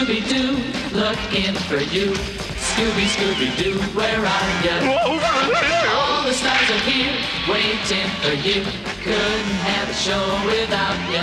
Scooby Doo, looking for you. Scooby, Scooby Doo, where are ya? All the stars are here, waiting for you. Couldn't have a show without you.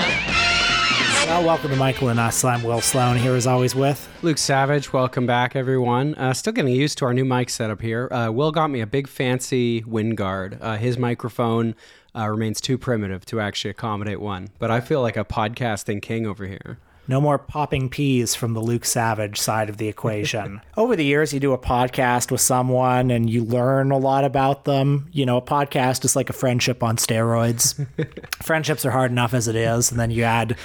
Well, welcome to Michael and Us. I'm Will Sloan here as always with. Luke Savage, welcome back, everyone. Uh, still getting used to our new mic setup here. Uh, Will got me a big fancy wind guard. Uh, his microphone uh, remains too primitive to actually accommodate one, but I feel like a podcasting king over here. No more popping peas from the Luke Savage side of the equation. Over the years, you do a podcast with someone and you learn a lot about them. You know, a podcast is like a friendship on steroids. Friendships are hard enough as it is, and then you add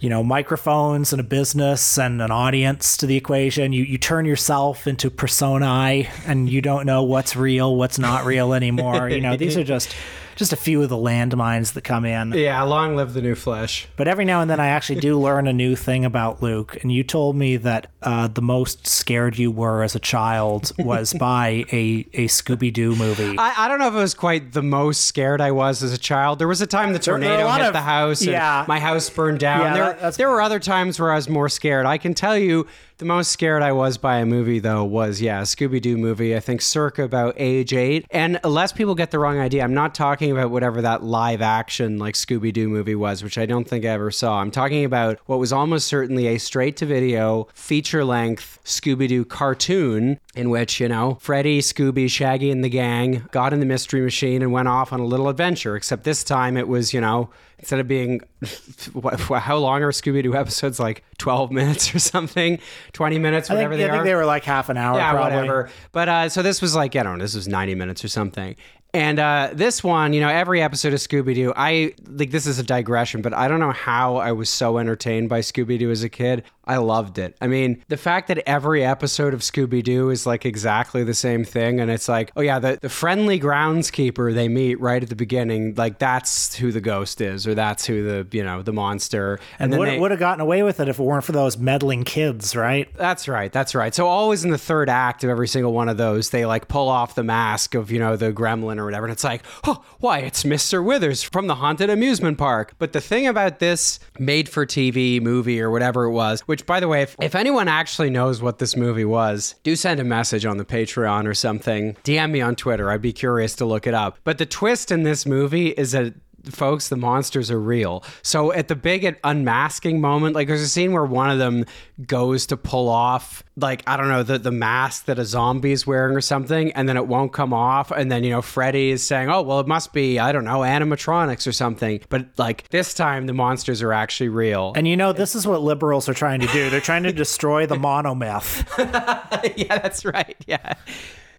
you know microphones and a business and an audience to the equation you you turn yourself into personae and you don't know what's real what's not real anymore you know these are just just a few of the landmines that come in Yeah, long live the new flesh. but every now and then I actually do learn a new thing about Luke. And you told me that uh, the most scared you were as a child was by a, a Scooby Doo movie. I, I don't know if it was quite the most scared I was as a child. There was a time the there are a tornado hit of- the house and yeah. my house burned down. Yeah, there, that- there were other times where I was more scared. I can tell you the most scared I was by a movie, though, was, yeah, Scooby Doo movie, I think circa about age eight. And lest people get the wrong idea, I'm not talking about whatever that live action, like Scooby Doo movie was, which I don't think I ever saw. I'm talking about what was almost certainly a straight to video, feature length Scooby Doo cartoon in which, you know, Freddy, Scooby, Shaggy, and the gang got in the mystery machine and went off on a little adventure, except this time it was, you know, instead of being what, how long are Scooby Doo episodes? Like 12 minutes or something, 20 minutes, I think, whatever they I think they were like half an hour. yeah, probably. whatever. But uh, so this was like, I don't know, this was 90 minutes or something. And uh, this one, you know, every episode of Scooby Doo, I like this is a digression, but I don't know how I was so entertained by Scooby Doo as a kid. I loved it. I mean, the fact that every episode of Scooby Doo is like exactly the same thing, and it's like, oh yeah, the, the friendly groundskeeper they meet right at the beginning, like that's who the ghost is, or that's who the you know the monster, And then would, they- would have gotten away with it if it weren't for those meddling kids, right? That's right. That's right. So always in the third act of every single one of those, they like pull off the mask of, you know, the gremlin or whatever. And it's like, oh, why, it's Mr. Withers from the haunted amusement park. But the thing about this made for TV movie or whatever it was, which by the way, if, if anyone actually knows what this movie was, do send a message on the Patreon or something. DM me on Twitter. I'd be curious to look it up. But the twist in this movie is that folks, the monsters are real. So at the big unmasking moment, like there's a scene where one of them goes to pull off, like, I don't know, the, the mask that a zombie's wearing or something, and then it won't come off. And then, you know, Freddy is saying, oh, well, it must be, I don't know, animatronics or something. But like this time, the monsters are actually real. And you know, this is what liberals are trying to do. They're trying to destroy the monomyth. yeah, that's right. Yeah.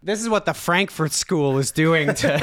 This is what the Frankfurt School is doing to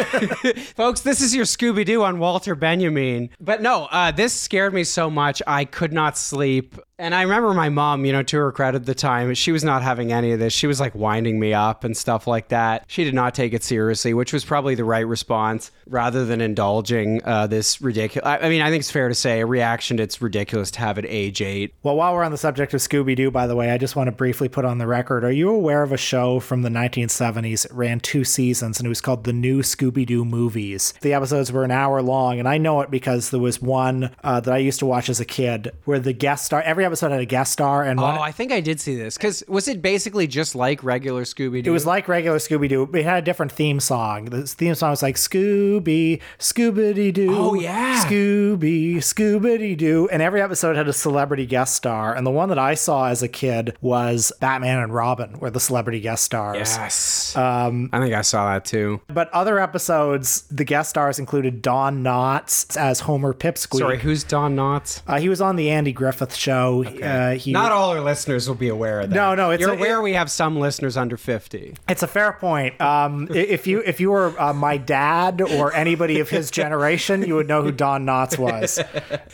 folks. This is your Scooby Doo on Walter Benjamin. But no, uh, this scared me so much I could not sleep. And I remember my mom, you know, to her credit at the time, she was not having any of this. She was like winding me up and stuff like that. She did not take it seriously, which was probably the right response rather than indulging uh, this ridiculous. I I mean, I think it's fair to say a reaction to it's ridiculous to have at age eight. Well, while we're on the subject of Scooby Doo, by the way, I just want to briefly put on the record. Are you aware of a show from the 1970s? It ran two seasons and it was called The New Scooby Doo Movies. The episodes were an hour long, and I know it because there was one uh, that I used to watch as a kid where the guest star, every episode had a guest star, and one, Oh, I think I did see this because was it basically just like regular Scooby Doo? It was like regular Scooby Doo. It had a different theme song. The theme song was like Scooby, Scooby Doo. Oh, yeah. Scooby, Scooby Doo. And every episode had a celebrity guest star. And the one that I saw as a kid was Batman and Robin, were the celebrity guest stars. Yes. Um, I think I saw that too. But other episodes, the guest stars included Don Knotts as Homer Pipsqueak. Sorry, who's Don Knotts? Uh, he was on the Andy Griffith show. Uh, he Not all our listeners will be aware of that. No, no, it's You're a- aware we have some listeners under 50. It's a fair point. Um, if you if you were uh, my dad or anybody of his generation, you would know who Don Knotts was.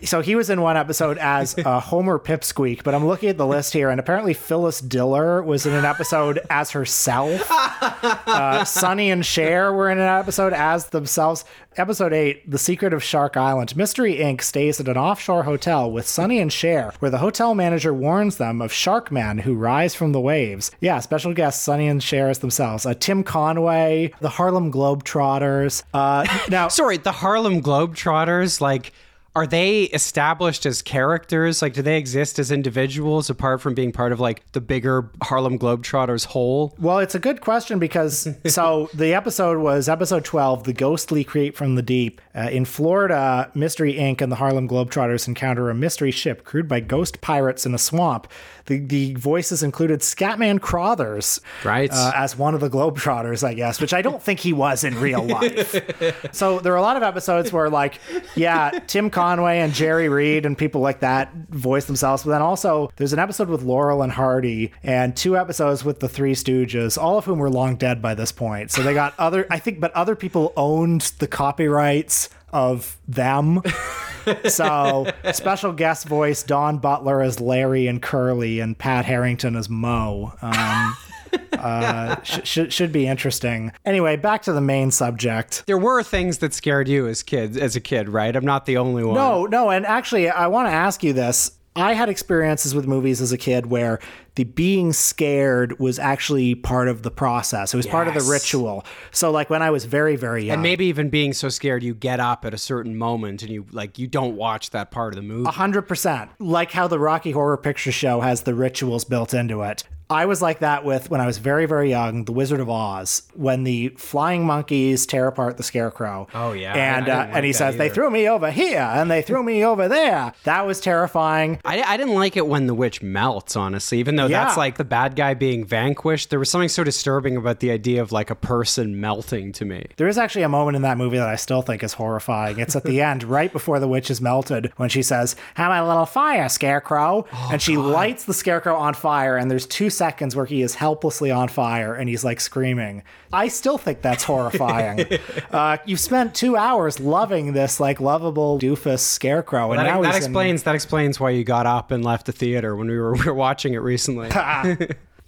So he was in one episode as uh, Homer Pipsqueak, but I'm looking at the list here, and apparently Phyllis Diller was in an episode as herself. Uh, Sonny and Cher were in an episode as themselves. Episode 8, The Secret of Shark Island. Mystery Inc. stays at an offshore hotel with Sonny and Cher, where the hotel manager warns them of shark men who rise from the waves. Yeah, special guests Sonny and Cher as themselves. Uh, Tim Conway, the Harlem Globetrotters. Uh, now, Sorry, the Harlem Globetrotters, like, Are they established as characters? Like, do they exist as individuals apart from being part of like the bigger Harlem Globetrotters whole? Well, it's a good question because so the episode was episode 12, The Ghostly Creep from the Deep. Uh, in Florida, Mystery Inc. and the Harlem Globetrotters encounter a mystery ship crewed by ghost pirates in a swamp. The, the voices included Scatman Crothers Right. uh, as one of the Globetrotters, I guess, which I don't think he was in real life. so there are a lot of episodes where, like, yeah, Tim Conway and Jerry Reed and people like that voice themselves. But then also, there's an episode with Laurel and Hardy and two episodes with the Three Stooges, all of whom were long dead by this point. So they got other, I think, but other people owned the copyrights of them. so special guest voice Daws Butler as Larry and Curly and Pat Harrington as Moe. Um, uh, sh- sh- should be interesting. Anyway, back to the main subject. There were things that scared you as kids, as a kid, right? I'm not the only one. No, no, and actually, I want to ask you this. I had experiences with movies as a kid where the being scared was actually part of the process. It was part of the ritual. So, like when I was very, very young, And maybe even being so scared you get up at a certain moment and you like you don't watch that part of the movie. hundred percent, like how the Rocky Horror Picture Show has the rituals built into it. I was like that with when I was very, very young, The Wizard of Oz, when the flying monkeys tear apart the scarecrow. Oh, yeah. and I- I uh, didn't and he like says they threw me over here and they threw me over there. That was terrifying. I, I didn't like it when the witch melts, honestly. Even though that's like the bad guy being vanquished, there was something so disturbing about the idea of like a person melting to me. There is actually a moment in that movie that I still think is horrifying. It's at the end, right before the witch is melted, when she says, Have a little fire, Scarecrow. and she lights the Scarecrow on fire, and there's two seconds where he is helplessly on fire and he's like screaming. I still think that's horrifying. uh, you've spent two hours loving this like lovable doofus Scarecrow, and That, now that he's in- explains that explains why you got up and left the theater when we were, we were watching it recently.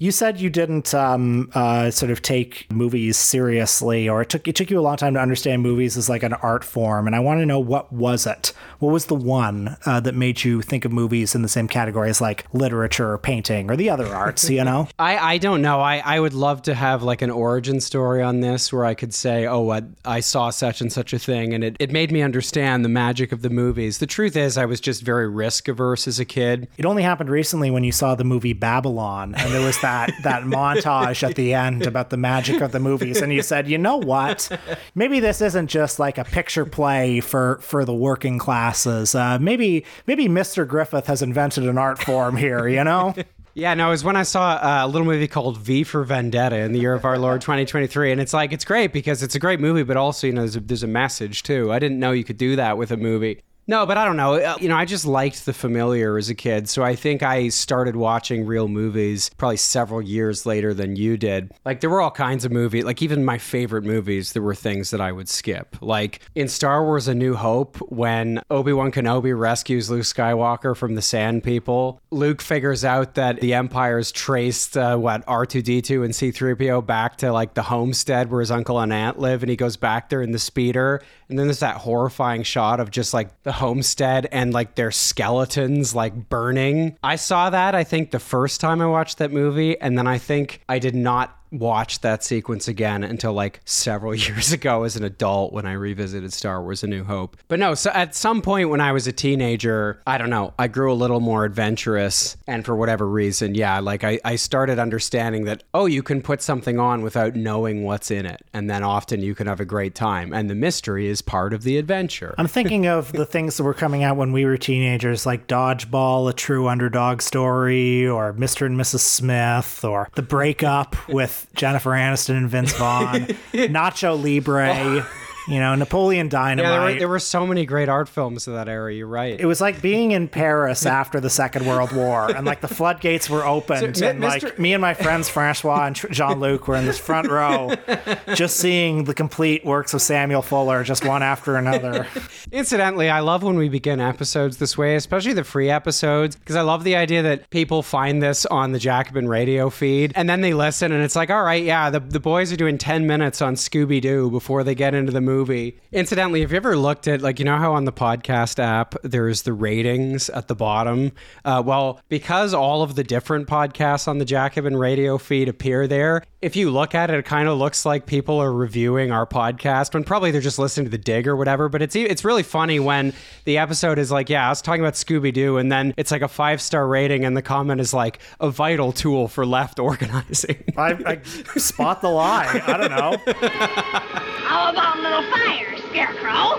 You said you didn't um, uh, sort of take movies seriously, or it took it took you a long time to understand movies as like an art form. And I want to know what was it? What was the one uh, that made you think of movies in the same category as like literature or painting or the other arts? You know? I, I don't know. I, I would love to have like an origin story on this where I could say, oh, I, I saw such and such a thing and it, it made me understand the magic of the movies. The truth is, I was just very risk averse as a kid. It only happened recently when you saw the movie Babylon, and there was that that montage at the end about the magic of the movies, and you said, you know what? Maybe this isn't just like a picture play for for the working classes. Uh, maybe maybe Mr. Griffith has invented an art form here. You know? Yeah, no, it was when I saw uh, a little movie called V for Vendetta in the year of our Lord 2023. And it's like, it's great because it's a great movie, but also, you know, there's a, there's a message too. I didn't know you could do that with a movie. No, but I don't know. Uh, You know, I just liked the familiar as a kid. So I think I started watching real movies probably several years later than you did. Like, there were all kinds of movies, like, even my favorite movies, there were things that I would skip. Like in Star Wars A New Hope, when Obi Wan Kenobi rescues Luke Skywalker from the Sand People, Luke figures out that the Empire's traced, uh, what, R2D2 and C3PO back to like the homestead where his uncle and aunt live. And he goes back there in the speeder. And then there's that horrifying shot of just like the homestead and like their skeletons like burning. I saw that, I think, the first time I watched that movie. And then I think I did not watch that sequence again until like several years ago as an adult when I revisited Star Wars A New Hope. But no, so at some point when I was a teenager, I don't know, I grew a little more adventurous. And for whatever reason, yeah, like I, I started understanding that, oh, you can put something on without knowing what's in it. And then often you can have a great time. And the mystery is part of the adventure. I'm thinking of the things that were coming out when we were teenagers, like Dodgeball, a true underdog story, or Mr. and Mrs. Smith, or The Breakup with Jennifer Aniston and Vince Vaughn, Nacho Libre, you know, Napoleon Dynamite. Yeah, there were, there were so many great art films of that era. You're right. it was like being in Paris after the Second World War, and like the floodgates were opened, So, and Mi- like me and my friends Francois and Jean Luc were in this front row, just seeing the complete works of Samuel Fuller, just one after another. Incidentally, I love when we begin episodes this way, especially the free episodes, because I love the idea that people find this on the Jacobin radio feed and then they listen and it's like, all right, yeah, the, the boys are doing 10 minutes on Scooby Doo before they get into the movie. Movie. Incidentally, have you ever looked at, like, you know how on the podcast app there's the ratings at the bottom? Uh, well, because all of the different podcasts on the Jacobin radio feed appear there, if you look at it, it kind of looks like people are reviewing our podcast when probably they're just listening to the dig or whatever. But it's it's really funny when the episode is like, yeah, I was talking about Scooby Doo, and then it's like a five star rating, and the comment is like a vital tool for left organizing. I, I spot the lie. I don't know. How about a little fire, Scarecrow?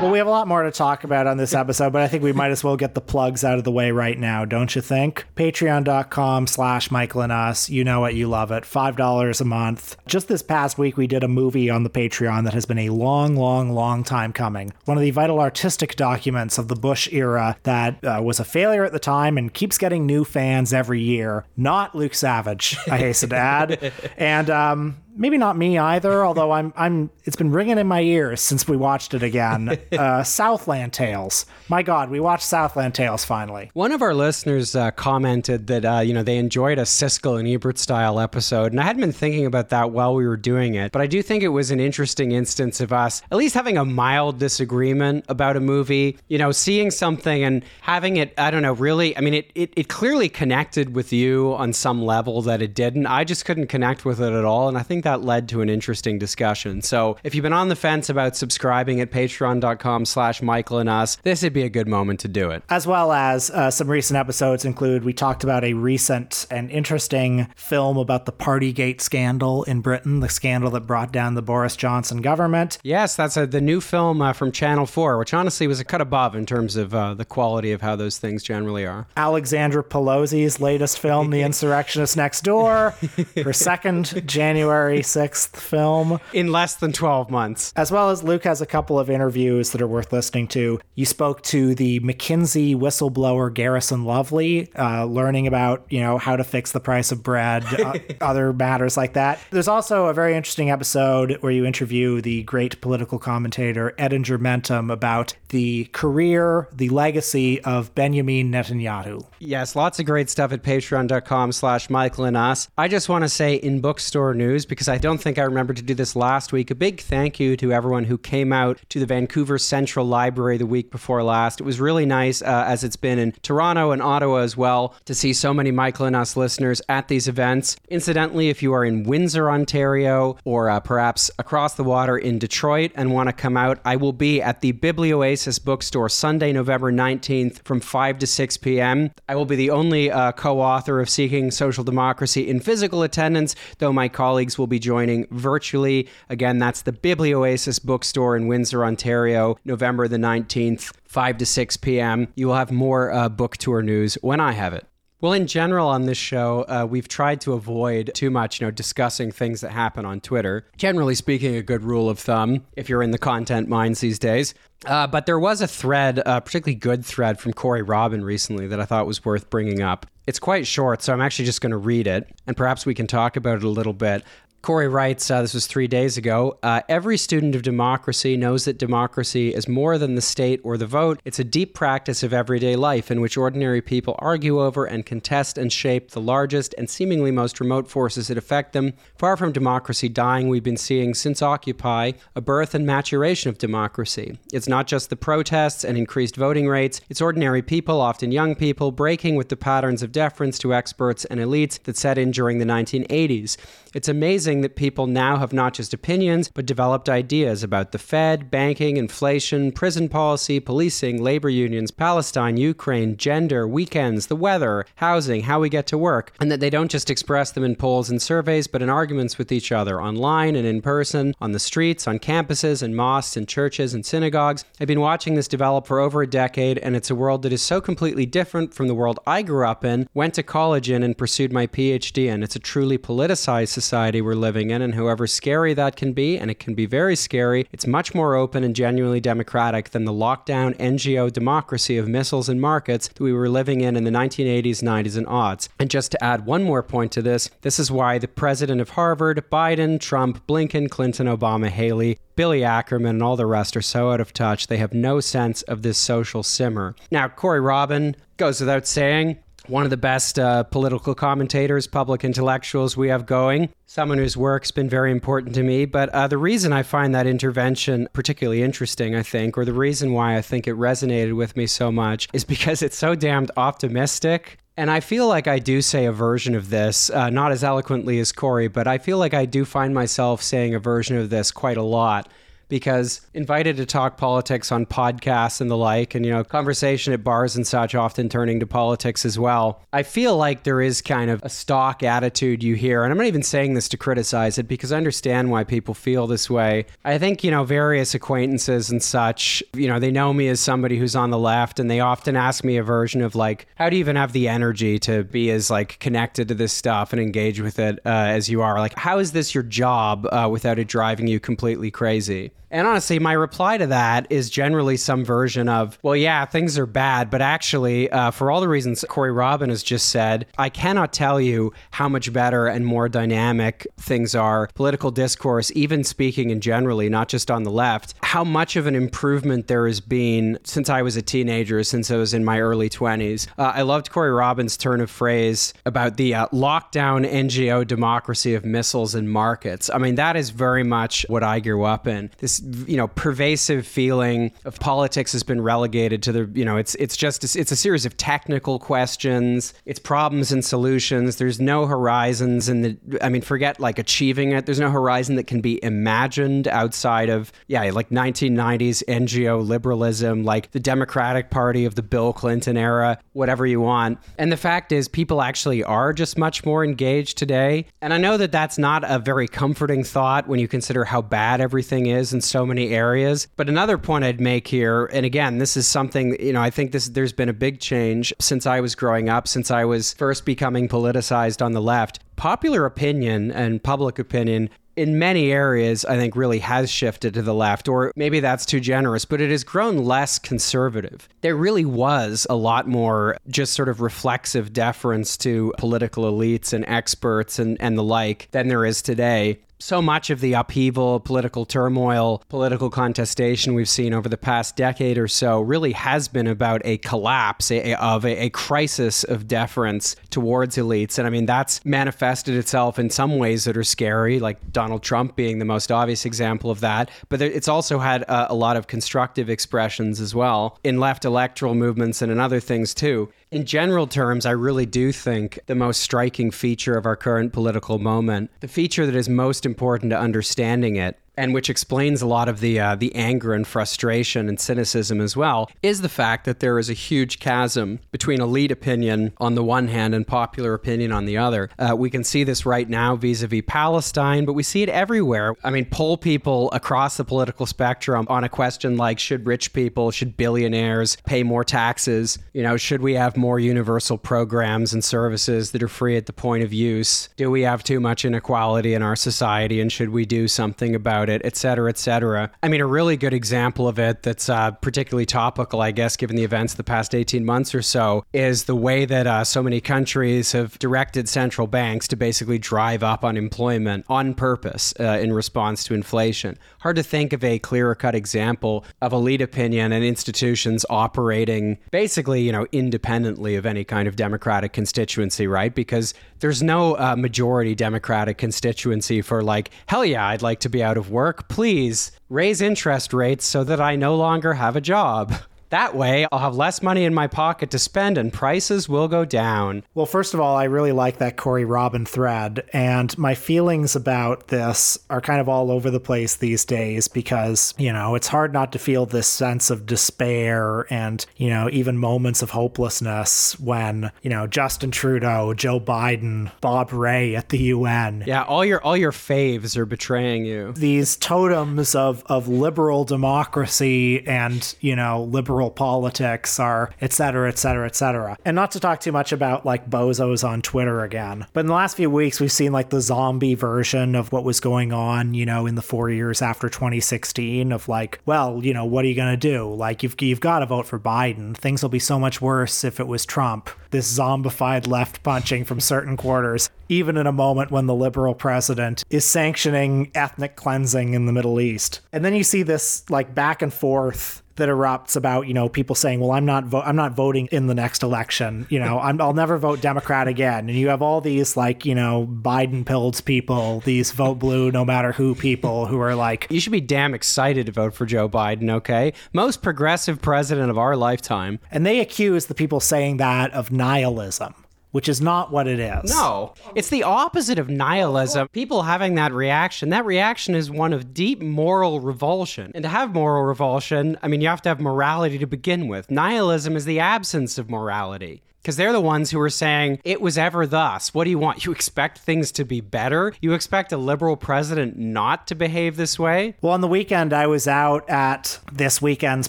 Well, we have a lot more to talk about on this episode, but I think we might as well get the plugs out of the way right now, don't you think? Patreon.com slash Michael and Us. You know it, you love it. $5 a month. Just this past week, we did a movie on the Patreon that has been a long, long, long time coming. One of the vital artistic documents of the Bush era that uh, was a failure at the time and keeps getting new fans every year. Not Luke Savage, I hasten to add. And, um, maybe not me either. Although I'm, I'm. It's been ringing in my ears since we watched it again. Uh, Southland Tales. My God, we watched Southland Tales finally. One of our listeners uh, commented that uh, you know they enjoyed a Siskel and Ebert style episode, and I hadn't been thinking about that while we were doing it, but I do think it was an interesting instance of us at least having a mild disagreement about a movie. You know, seeing something and having it. I don't know. Really, I mean, it it, it clearly connected with you on some level that it didn't. I just couldn't connect with it at all, and I think that led to an interesting discussion. So if you've been on the fence about subscribing at patreon.com slash Michael and us, this would be a good moment to do it. As well as uh, some recent episodes include we talked about a recent and interesting film about the Partygate scandal in Britain, the scandal that brought down the Boris Johnson government. Yes, that's a, the new film uh, from Channel 4, which honestly was a cut above in terms of uh, the quality of how those things generally are. Alexandra Pelosi's latest film, The Insurrectionist Next Door, her second January 6th film. In less than 12 months. As well as Luke has a couple of interviews that are worth listening to. You spoke to the McKinsey whistleblower Garrison Lovely, uh, learning about you know how to fix the price of bread, uh, other matters like that. There's also a very interesting episode where you interview the great political commentator Edinger Mentum about the career, the legacy of Benjamin Netanyahu. Yes, lots of great stuff at patreon.com slash Michael and us. I just want to say in bookstore news, because I don't think I remember to do this last week, a big thank you to everyone who came out to the Vancouver Central Library the week before last. It was really nice, uh, as it's been in Toronto and Ottawa as well, to see so many Michael and us listeners at these events. Incidentally, if you are in Windsor, Ontario, or uh, perhaps across the water in Detroit and want to come out, I will be at the Biblioasis bookstore Sunday, November 19th from 5 to 6 p.m. I will be the only uh, co author of Seeking Social Democracy in physical attendance, though my colleagues will be joining virtually. Again, that's the Biblioasis bookstore in Windsor, Ontario, November the 19th, 5 to 6 p.m. You will have more uh, book tour news when I have it. Well, in general, on this show, uh, we've tried to avoid too much, you know, discussing things that happen on Twitter. Generally speaking, a good rule of thumb if you're in the content mines these days. Uh, but there was a thread, a particularly good thread from Corey Robin recently that I thought was worth bringing up. It's quite short, so I'm actually just going to read it, and perhaps we can talk about it a little bit. Corey writes, uh, this was three days ago. Uh, every student of democracy knows that democracy is more than the state or the vote. It's a deep practice of everyday life in which ordinary people argue over and contest and shape the largest and seemingly most remote forces that affect them. Far from democracy dying, we've been seeing since Occupy a birth and maturation of democracy. It's not just the protests and increased voting rates, it's ordinary people, often young people, breaking with the patterns of deference to experts and elites that set in during the 1980s. It's amazing that people now have not just opinions, but developed ideas about the Fed, banking, inflation, prison policy, policing, labor unions, Palestine, Ukraine, gender, weekends, the weather, housing, how we get to work, and that they don't just express them in polls and surveys, but in arguments with each other, online and in person, on the streets, on campuses, and mosques, and churches, and synagogues. I've been watching this develop for over a decade, and it's a world that is so completely different from the world I grew up in, went to college in, and pursued my PhD in. It's a truly politicized society we're living in, and however scary that can be, and it can be very scary, it's much more open and genuinely democratic than the lockdown NGO democracy of missiles and markets that we were living in in the 1980s, 90s, and aughts. And just to add one more point to this, this is why the president of Harvard, Biden, Trump, Blinken, Clinton, Obama, Haley, Billy Ackman, and all the rest are so out of touch, they have no sense of this social simmer. Now, Corey Robin goes without saying, one of the best uh, political commentators, public intellectuals we have going. Someone whose work's been very important to me. But uh, the reason I find that intervention particularly interesting, I think, or the reason why I think it resonated with me so much, is because it's so damned optimistic and I feel like I do say a version of this, uh, not as eloquently as Corey, but I feel like I do find myself saying a version of this quite a lot because invited to talk politics on podcasts and the like, and you know, conversation at bars and such, often turning to politics as well. I feel like there is kind of a stock attitude you hear, and I'm not even saying this to criticize it because I understand why people feel this way. I think, you know, various acquaintances and such, you know, they know me as somebody who's on the left, and they often ask me a version of like, how do you even have the energy to be as like connected to this stuff and engage with it uh, as you are? Like, how is this your job uh, without it driving you completely crazy? And honestly, my reply to that is generally some version of, well, yeah, things are bad, but actually, uh, for all the reasons Corey Robin has just said, I cannot tell you how much better and more dynamic things are. Political discourse, even speaking in generally, not just on the left, how much of an improvement there has been since I was a teenager, since I was in my early 20s. Uh, I loved Corey Robin's turn of phrase about the uh, lockdown NGO democracy of missiles and markets. I mean, that is very much what I grew up in. This you know pervasive feeling of politics has been relegated to the you know it's it's just a, it's a series of technical questions. It's problems and solutions. There's no horizons in the i mean forget like achieving it. There's no horizon that can be imagined outside of yeah like 1990s ngo liberalism like the democratic party of the bill clinton era whatever you want. And the fact is people actually are just much more engaged today. And i know that that's not a very comforting thought when you consider how bad everything is and so many areas. But another point I'd make here, and again, this is something, you know, I think this there's been a big change since I was growing up, since I was first becoming politicized on the left. Popular opinion and public opinion in many areas, I think really has shifted to the left, or maybe that's too generous, but it has grown less conservative. There really was a lot more just sort of reflexive deference to political elites and experts and, and the like than there is today so much of the upheaval, political turmoil, political contestation we've seen over the past decade or so really has been about a collapse a, of a, a, crisis of deference towards elites. And I mean, that's manifested itself in some ways that are scary, like Donald Trump being the most obvious example of that. But it's also had a, a lot of constructive expressions as well in left electoral movements and in other things too. In general terms, I really do think the most striking feature of our current political moment, the feature that is most important to understanding it, and which explains a lot of the uh, the anger and frustration and cynicism as well, is the fact that there is a huge chasm between elite opinion on the one hand and popular opinion on the other. Uh, we can see this right now vis-a-vis Palestine, but we see it everywhere. I mean, poll people across the political spectrum on a question like should rich people, should billionaires pay more taxes? You know, should we have more universal programs and services that are free at the point of use? Do we have too much inequality in our society, and should we do something about about it, et cetera, et cetera. I mean, a really good example of it that's uh, particularly topical, I guess, given the events of the past 18 months or so, is the way that uh, so many countries have directed central banks to basically drive up unemployment on purpose uh, in response to inflation. Hard to think of a clearer cut example of elite opinion and institutions operating basically, you know, independently of any kind of democratic constituency, right? Because there's no uh, majority democratic constituency for like, hell yeah, I'd like to be out of work work, please raise interest rates so that I no longer have a job. That way, I'll have less money in my pocket to spend and prices will go down. Well, first of all, I really like that Corey Robin thread, and my feelings about this are kind of all over the place these days because, you know, it's hard not to feel this sense of despair and, you know, even moments of hopelessness when, you know, Justin Trudeau, Joe Biden, Bob Rae at the UN. Yeah, all your all your faves are betraying you. These totems of of liberal democracy and, you know, liberal politics are et cetera, et cetera, et cetera. And not to talk too much about like bozos on Twitter again, but in the last few weeks, we've seen like the zombie version of what was going on, you know, in the four years after 2016 of like, well, you know, what are you going to do? Like, you've, you've got to vote for Biden. Things will be so much worse if it was Trump. This zombified left punching from certain quarters, even in a moment when the liberal president is sanctioning ethnic cleansing in the Middle East. And then you see this like back and forth that erupts about you know people saying, "Well, I'm not vo- I'm not voting in the next election. You know, I'm, I'll never vote Democrat again." And you have all these like you know Biden pilled people, these vote blue no matter who people who are like, You should be damn excited to vote for Joe Biden, okay? Most progressive president of our lifetime. and they accuse the people saying that of nihilism, which is not what it is. No, it's the opposite of nihilism. People having that reaction, that reaction is one of deep moral revulsion. And to have moral revulsion, I mean, you have to have morality to begin with. Nihilism is the absence of morality. Because they're the ones who are saying, it was ever thus. What do you want? You expect things to be better? You expect a liberal president not to behave this way? Well, on the weekend, I was out at this weekend's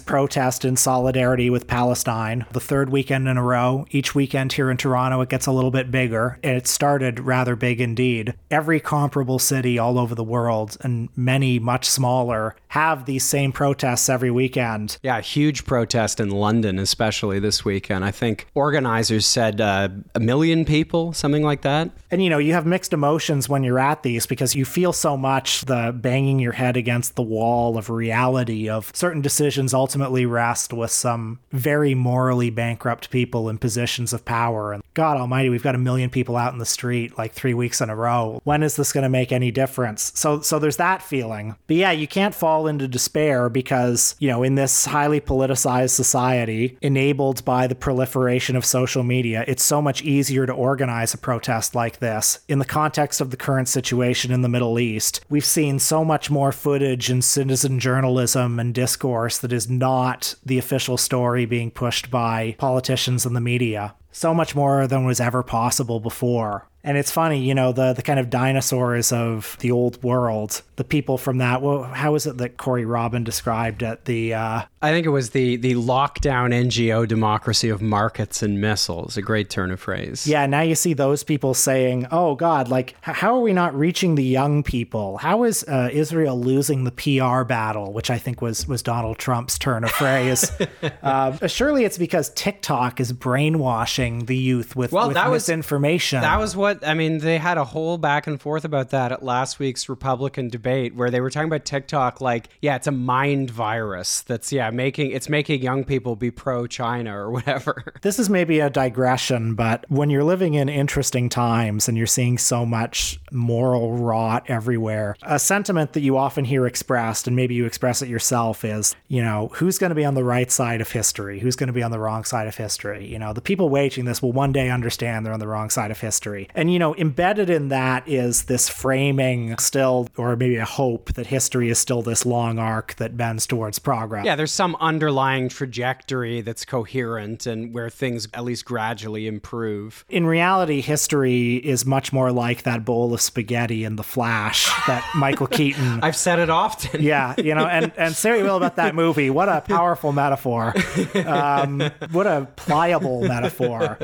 protest in solidarity with Palestine, the third weekend in a row. Each weekend here in Toronto, it gets a little bit bigger, and it started rather big indeed. Every comparable city all over the world, and many much smaller, have these same protests every weekend. Yeah, huge protest in London, especially this weekend. I think organizers said uh, a million people, something like that. And you know, you have mixed emotions when you're at these because you feel so much the banging your head against the wall of reality of certain decisions ultimately rest with some very morally bankrupt people in positions of power. And God almighty, we've got a million people out in the street like 3 weeks in a row. When is this going to make any difference? So so there's that feeling. But yeah, you can't fall into despair because, you know, in this highly politicized society enabled by the proliferation of social media, it's so much easier to organize a protest like this. In the context of the current situation in the Middle East, we've seen so much more footage and citizen journalism and discourse that is not the official story being pushed by politicians and the media. So much more than was ever possible before. And it's funny, you know, the the kind of dinosaurs of the old world, the people from that. Well, how is it that Corey Robin described it? The uh, I think it was the the lockdown NGO democracy of markets and missiles. A great turn of phrase. yeah. Now you see those people saying, "Oh God, like how are we not reaching the young people? How is uh, Israel losing the PR battle?" Which I think was was Donald Trump's turn of phrase. uh, surely it's because TikTok is brainwashing the youth with, Well, with that was- misinformation. That was what I mean. They had a whole back and forth about that at last week's Republican debate, where they were talking about TikTok. Like, yeah, it's a mind virus that's yeah making it's making young people be pro China or whatever. This is maybe a digression, but when you're living in interesting times and you're seeing so much moral rot everywhere, a sentiment that you often hear expressed, and maybe you express it yourself, is, you know, who's going to be on the right side of history? Who's going to be on the wrong side of history? You know, the people waging this will one day understand they're on the wrong side of history. And, you know, embedded in that is this framing still, or maybe a hope that history is still this long arc that bends towards progress. yeah, there's some underlying trajectory that's coherent and where things at least gradually improve. in reality, history is much more like that bowl of spaghetti in The Flash that Michael Keaton. I've said it often. yeah, you know, and and say what you will about that movie. What a powerful metaphor. Um, what a pliable metaphor.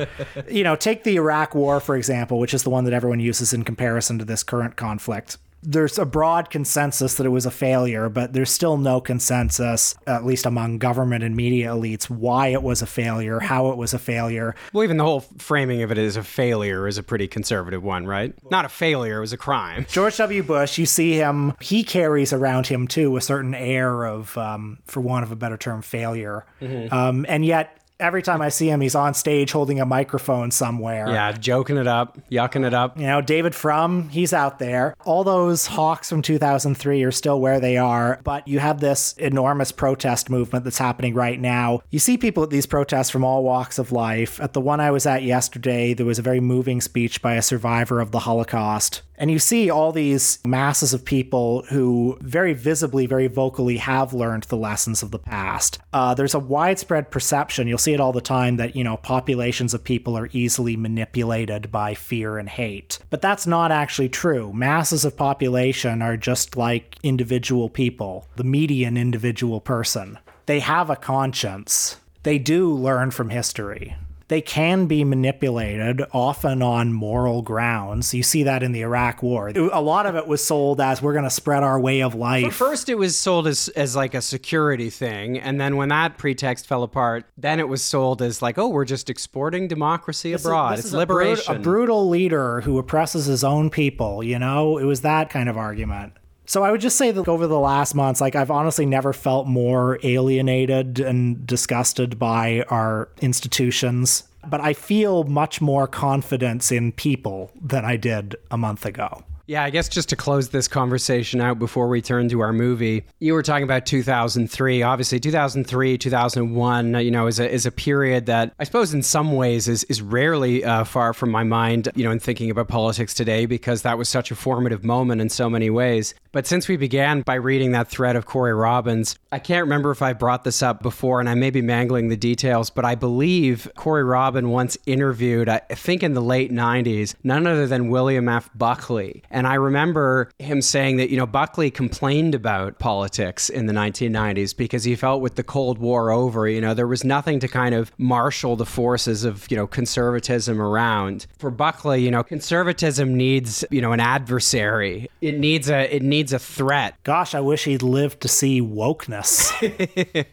You know, take the Iraq War for example, which is the one that everyone uses in comparison to this current conflict. There's a broad consensus that it was a failure, but there's still no consensus, at least among government and media elites, why it was a failure, how it was a failure. Well, even the whole framing of it as a failure is a pretty conservative one, right? Not a failure, it was a crime. George W. Bush, you see him, he carries around him too a certain air of, um, for want of a better term, failure. Um, and yet, every time I see him, he's on stage holding a microphone somewhere. Yeah, joking it up, yucking it up. You know, David Frum, he's out there. All those hawks from 2003 are still where they are, but you have this enormous protest movement that's happening right now. You see people at these protests from all walks of life. At the one I was at yesterday, there was a very moving speech by a survivor of the Holocaust. And you see all these masses of people who very visibly, very vocally have learned the lessons of the past. Uh, there's a widespread perception, you'll see it all the time, that, you know, populations of people are easily manipulated by fear and hate. But that's not actually true. Masses of population are just like individual people, the median individual person. They have a conscience, they do learn from history they can be manipulated, often on moral grounds. You see that in the Iraq War. A lot of it was sold as we're going to spread our way of life. First, it was sold as, as like a security thing. And then when that pretext fell apart, then it was sold as like, oh, we're just exporting democracy abroad. This it's is a brut- liberation. A, brutal leader who oppresses his own people, you know? It was that kind of argument. So I would just say that over the last months, like I've honestly never felt more alienated and disgusted by our institutions. But I feel much more confidence in people than I did a month ago. Yeah, I guess just to close this conversation out before we turn to our movie, you were talking about 2003. Obviously, 2003, 2001, you know, is a, is a period that I suppose in some ways is, is rarely uh, far from my mind, you know, in thinking about politics today because that was such a formative moment in so many ways. But since we began by reading that thread of Corey Robin's, I can't remember if I brought this up before and I may be mangling the details, but I believe Corey Robin once interviewed, I think in the late 90s, none other than William F. Buckley. And I remember him saying that, you know, Buckley complained about politics in the 1990s because he felt with the Cold War over, you know, there was nothing to kind of marshal the forces of, you know, conservatism around. For Buckley, you know, conservatism needs, you know, an adversary. It needs a it needs a threat. Gosh, I wish he'd lived to see wokeness.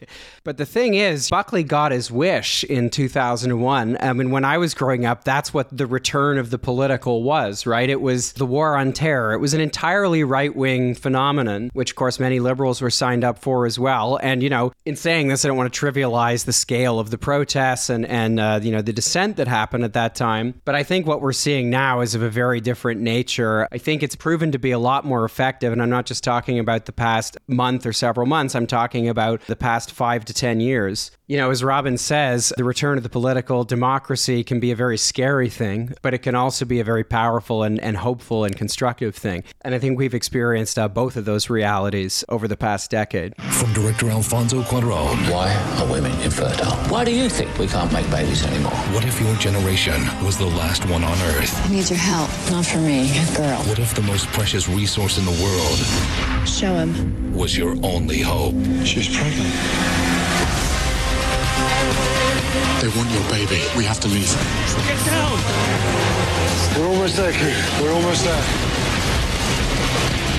But the thing is, Buckley got his wish in 2001. I mean, when I was growing up, that's what the return of the political was, right? It was the war on terror. It was an entirely right wing phenomenon, which, of course, many liberals were signed up for as well. And, you know, in saying this, I don't want to trivialize the scale of the protests and, and uh, you know, the dissent that happened at that time. But I think what we're seeing now is of a very different nature. I think it's proven to be a lot more effective. And I'm not just talking about the past month or several months, I'm talking about the past five to 10 years. You know, as Robin says, the return of the political democracy can be a very scary thing, but it can also be a very powerful and, and hopeful and constructive thing. And I think we've experienced uh, both of those realities over the past decade. From director Alfonso Cuaron. Why are women infertile? Why do you think we can't make babies anymore? What if your generation was the last one on Earth? I need your help. Not for me, girl. What if the most precious resource in the world Show him. was your only hope? She's pregnant. They want your baby. We have to leave. Get down! We're almost there, Kate. We're almost there.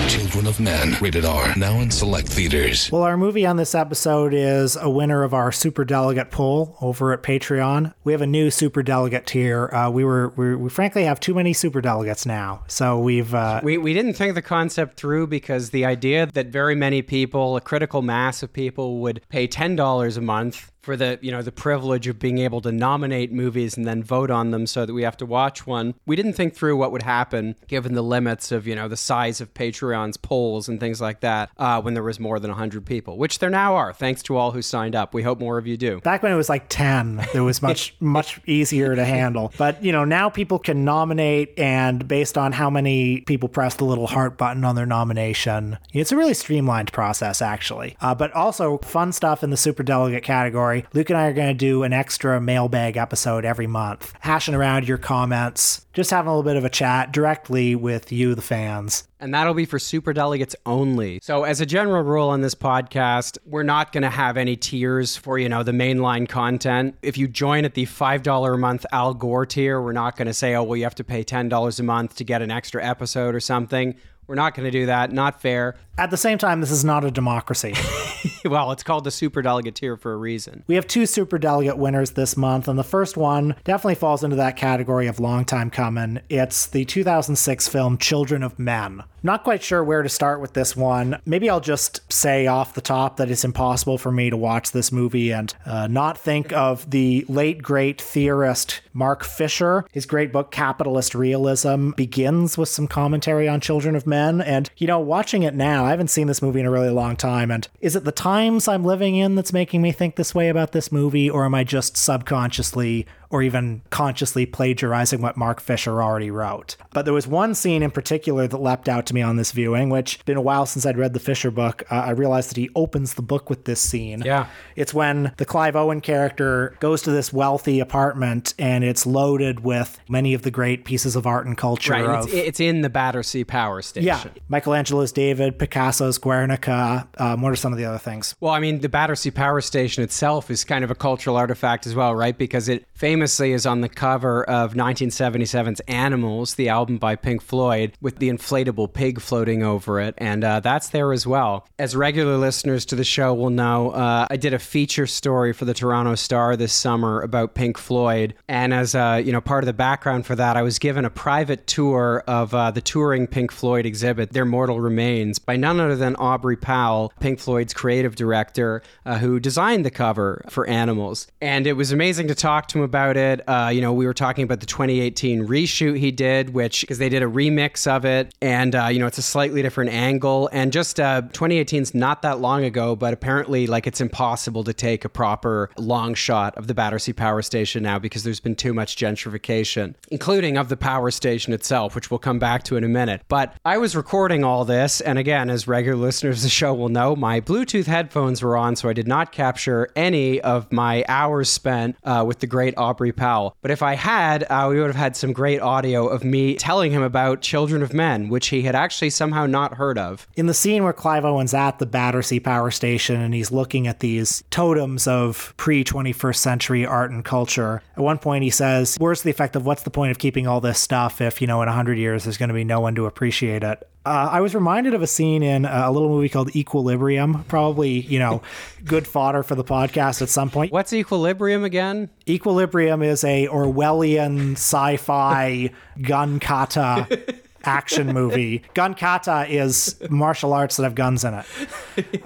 Children of Men, rated R, now in select theaters. Well, our movie on this episode is a winner of our super delegate poll over at Patreon. We have a new super delegate tier. Uh, we were we, we frankly have too many super delegates now, so we've uh, We, we didn't think the concept through because the idea that very many people, a critical mass of people, would pay $10 a month for the you know the privilege of being able to nominate movies and then vote on them so that we have to watch one. We didn't think through what would happen given the limits of you know the size of patreon's polls and things like that uh, when there was more than 100 people which there now are thanks to all who signed up. We hope more of you do. Back when it was like 10 it was much much easier to handle. But you know now people can nominate and based on how many people press the little heart button on their nomination it's a really streamlined process actually. Uh, but also fun stuff in the super delegate category luke and i are going to do an extra mailbag episode every month hashing around your comments just having a little bit of a chat directly with you the fans and that'll be for super delegates only. So, as a general rule on this podcast, we're not going to have any tiers for, you know, the mainline content. If you join at the $5 a month Al Gore tier, we're not going to say, oh, well, you have to pay $10 a month to get an extra episode or something. We're not going to do that. Not fair. At the same time, this is not a democracy. well, it's called the super delegate tier for a reason. We have two super delegate winners this month, and the first one definitely falls into that category of long time coming. It's the 2006 film Children of Men. Not quite sure where to start with this one. Maybe I'll just say off the top that it's impossible for me to watch this movie and uh, not think of the late great theorist Mark Fisher. His great book Capitalist Realism begins with some commentary on Children of Men, and you know, watching it now, I haven't seen this movie in a really long time. And is it the times I'm living in that's making me think this way about this movie, or am I just subconsciously or even consciously plagiarizing what Mark Fisher already wrote. But there was one scene in particular that leapt out to me on this viewing, which been a while since I'd read the Fisher book. Uh, I realized that he opens the book with this scene. Yeah. It's when the Clive Owen character goes to this wealthy apartment and it's loaded with many of the great pieces of art and culture. Right. Of, It's, it's in the Battersea Power Station. yeah. Michelangelo's David, Picasso's Guernica. Um, what are some of the other things? Well, I mean, the Battersea Power Station itself is kind of a cultural artifact as well, right? Because it famously famously is on the cover of 1977's Animals, the album by Pink Floyd, with the inflatable pig floating over it. And uh, that's there as well. As regular listeners to the show will know, uh, I did a feature story for the Toronto Star this summer about Pink Floyd. And as uh, you know, part of the background for that, I was given a private tour of uh, the touring Pink Floyd exhibit, Their Mortal Remains, by none other than Aubrey Powell, Pink Floyd's creative director, uh, who designed the cover for Animals. And it was amazing to talk to him about it. Uh, you know, we were talking about the 2018 reshoot he did, which because they did a remix of it, and uh, you know, it's a slightly different angle. And just uh, 2018's not that long ago, but apparently, like, it's impossible to take a proper long shot of the Battersea Power Station now because there's been too much gentrification, including of the power station itself, which we'll come back to in a minute. But I was recording all this, and again, as regular listeners of the show will know, my Bluetooth headphones were on, so I did not capture any of my hours spent uh, with the great Aubrey Powell. But if I had, uh, we would have had some great audio of me telling him about Children of Men, which he had actually somehow not heard of. In the scene where Clive Owen's at the Battersea Power Station and he's looking at these totems of pre 21st century art and culture, at one point he says, Where's the effect of what's the point of keeping all this stuff if, you know, in 100 years there's going to be no one to appreciate it? Uh, I was reminded of a scene in a little movie called Equilibrium. Probably, you know, good fodder for the podcast at some point. What's Equilibrium again? Equilibrium is a Orwellian sci-fi gun kata action movie. Gun kata is martial arts that have guns in it.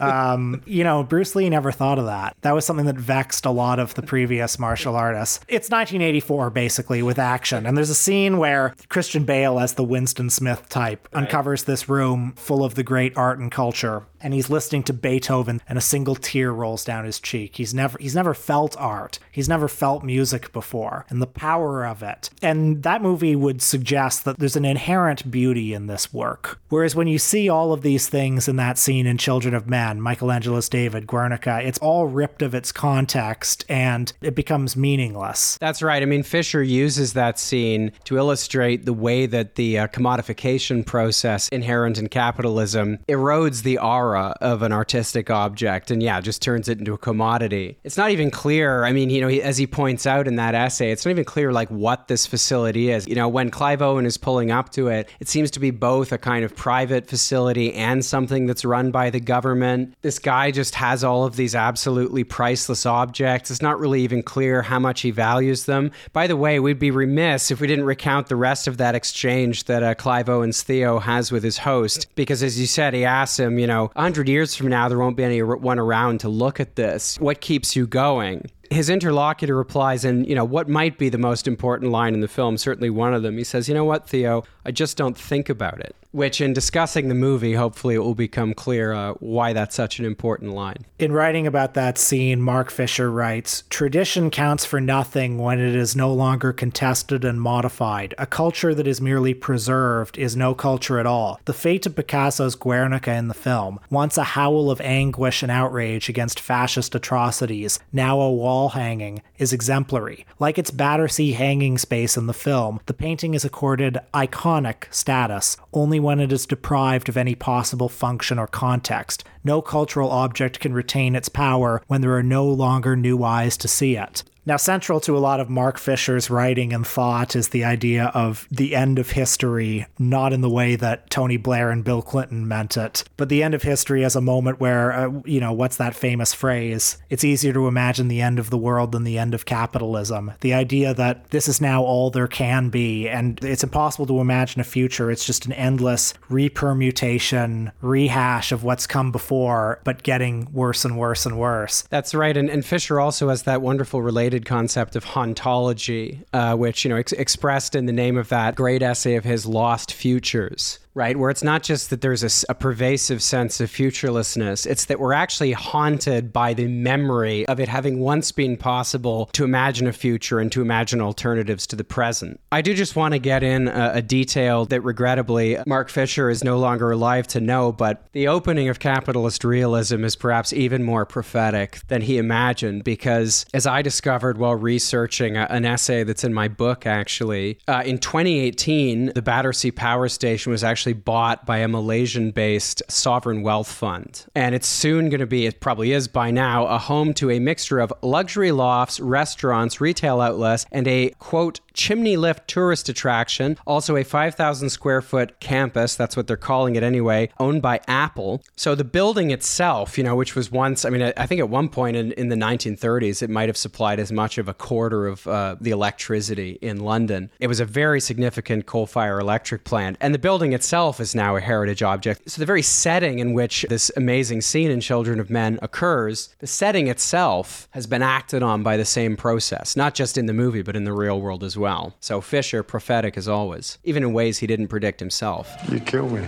Um, you know, Bruce Lee never thought of that. That was something that vexed a lot of the previous martial artists. It's 1984, basically, with action. And there's a scene where Christian Bale, as the Winston Smith type, uncovers this room full of the great art and culture. And he's listening to Beethoven, and a single tear rolls down his cheek. He's never he's never felt art. He's never felt music before, and the power of it. And that movie would suggest that there's an inherent beauty in this work. Whereas when you see all of these things in that scene in Children of Men, Michelangelo's David, Guernica, it's all ripped of its context and it becomes meaningless. That's right. I mean, Fisher uses that scene to illustrate the way that the uh, commodification process inherent in capitalism erodes the aura of an artistic object and, yeah, just turns it into a commodity. It's not even clear. I mean, you know, as he points out in that essay, it's not even clear, like, what this facility is. You know, when Clive Owen is pulling up to it, it seems to be both a kind of private facility and something that's run by the government. This guy just has all of these absolutely priceless objects. It's not really even clear how much he values them. By the way, we'd be remiss if we didn't recount the rest of that exchange that uh, Clive Owen's Theo has with his host, because as you said, he asks him, you know, 100 years from now, there won't be anyone around to look at this. What keeps you going? his interlocutor replies and you know what might be the most important line in the film certainly one of them he says you know what theo i just don't think about it which in discussing the movie hopefully it will become clear uh, why that's such an important line In writing about that scene, Mark Fisher writes Tradition counts for nothing when it is no longer contested and modified. A culture that is merely preserved is no culture at all. The fate of Picasso's Guernica in the film, once a howl of anguish and outrage against fascist atrocities, now a wall hanging, is exemplary. Like its Battersea hanging space in the film, the painting is accorded iconic status only when it is deprived of any possible function or context. No cultural object can retain its power when there are no longer new eyes to see it. Now, central to a lot of Mark Fisher's writing and thought is the idea of the end of history, not in the way that Tony Blair and Bill Clinton meant it, but the end of history as a moment where, uh, you know, what's that famous phrase? It's easier to imagine the end of the world than the end of capitalism. The idea that this is now all there can be, and it's impossible to imagine a future. It's just an endless repermutation, rehash of what's come before, but getting worse and worse and worse. That's right, and, and Fisher also has that wonderful related concept of hauntology, uh, which you know ex- expressed in the name of that great essay of his, "Lost Futures." Right, where it's not just that there's a pervasive sense of futurelessness, it's that we're actually haunted by the memory of it having once been possible to imagine a future and to imagine alternatives to the present. I do just want to get in a, a detail that regrettably Mark Fisher is no longer alive to know, but the opening of capitalist realism is perhaps even more prophetic than he imagined because, as I discovered while researching a, an essay that's in my book, actually, uh, in 2018, the Battersea Power Station was actually actually bought by a Malaysian based sovereign wealth fund. And it's soon going to be, it probably is by now, a home to a mixture of luxury lofts, restaurants, retail outlets, and a quote, chimney lift tourist attraction, also a 5,000 square foot campus, that's what they're calling it anyway, owned by Apple. So the building itself, you know, which was once, I mean, I think at one point in, in the 1930s, it might have supplied as much of a quarter of uh, the electricity in London. It was a very significant coal fire electric plant. And the building itself is now a heritage object. So the very setting in which this amazing scene in Children of Men occurs, the setting itself has been acted on by the same process, not just in the movie, but in the real world as well. So Fisher, prophetic as always, even in ways he didn't predict himself. You kill me.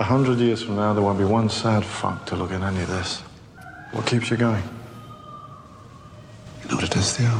A hundred years from now, there won't be one sad fuck to look at any of this. What keeps you going? You know what it is, Theo?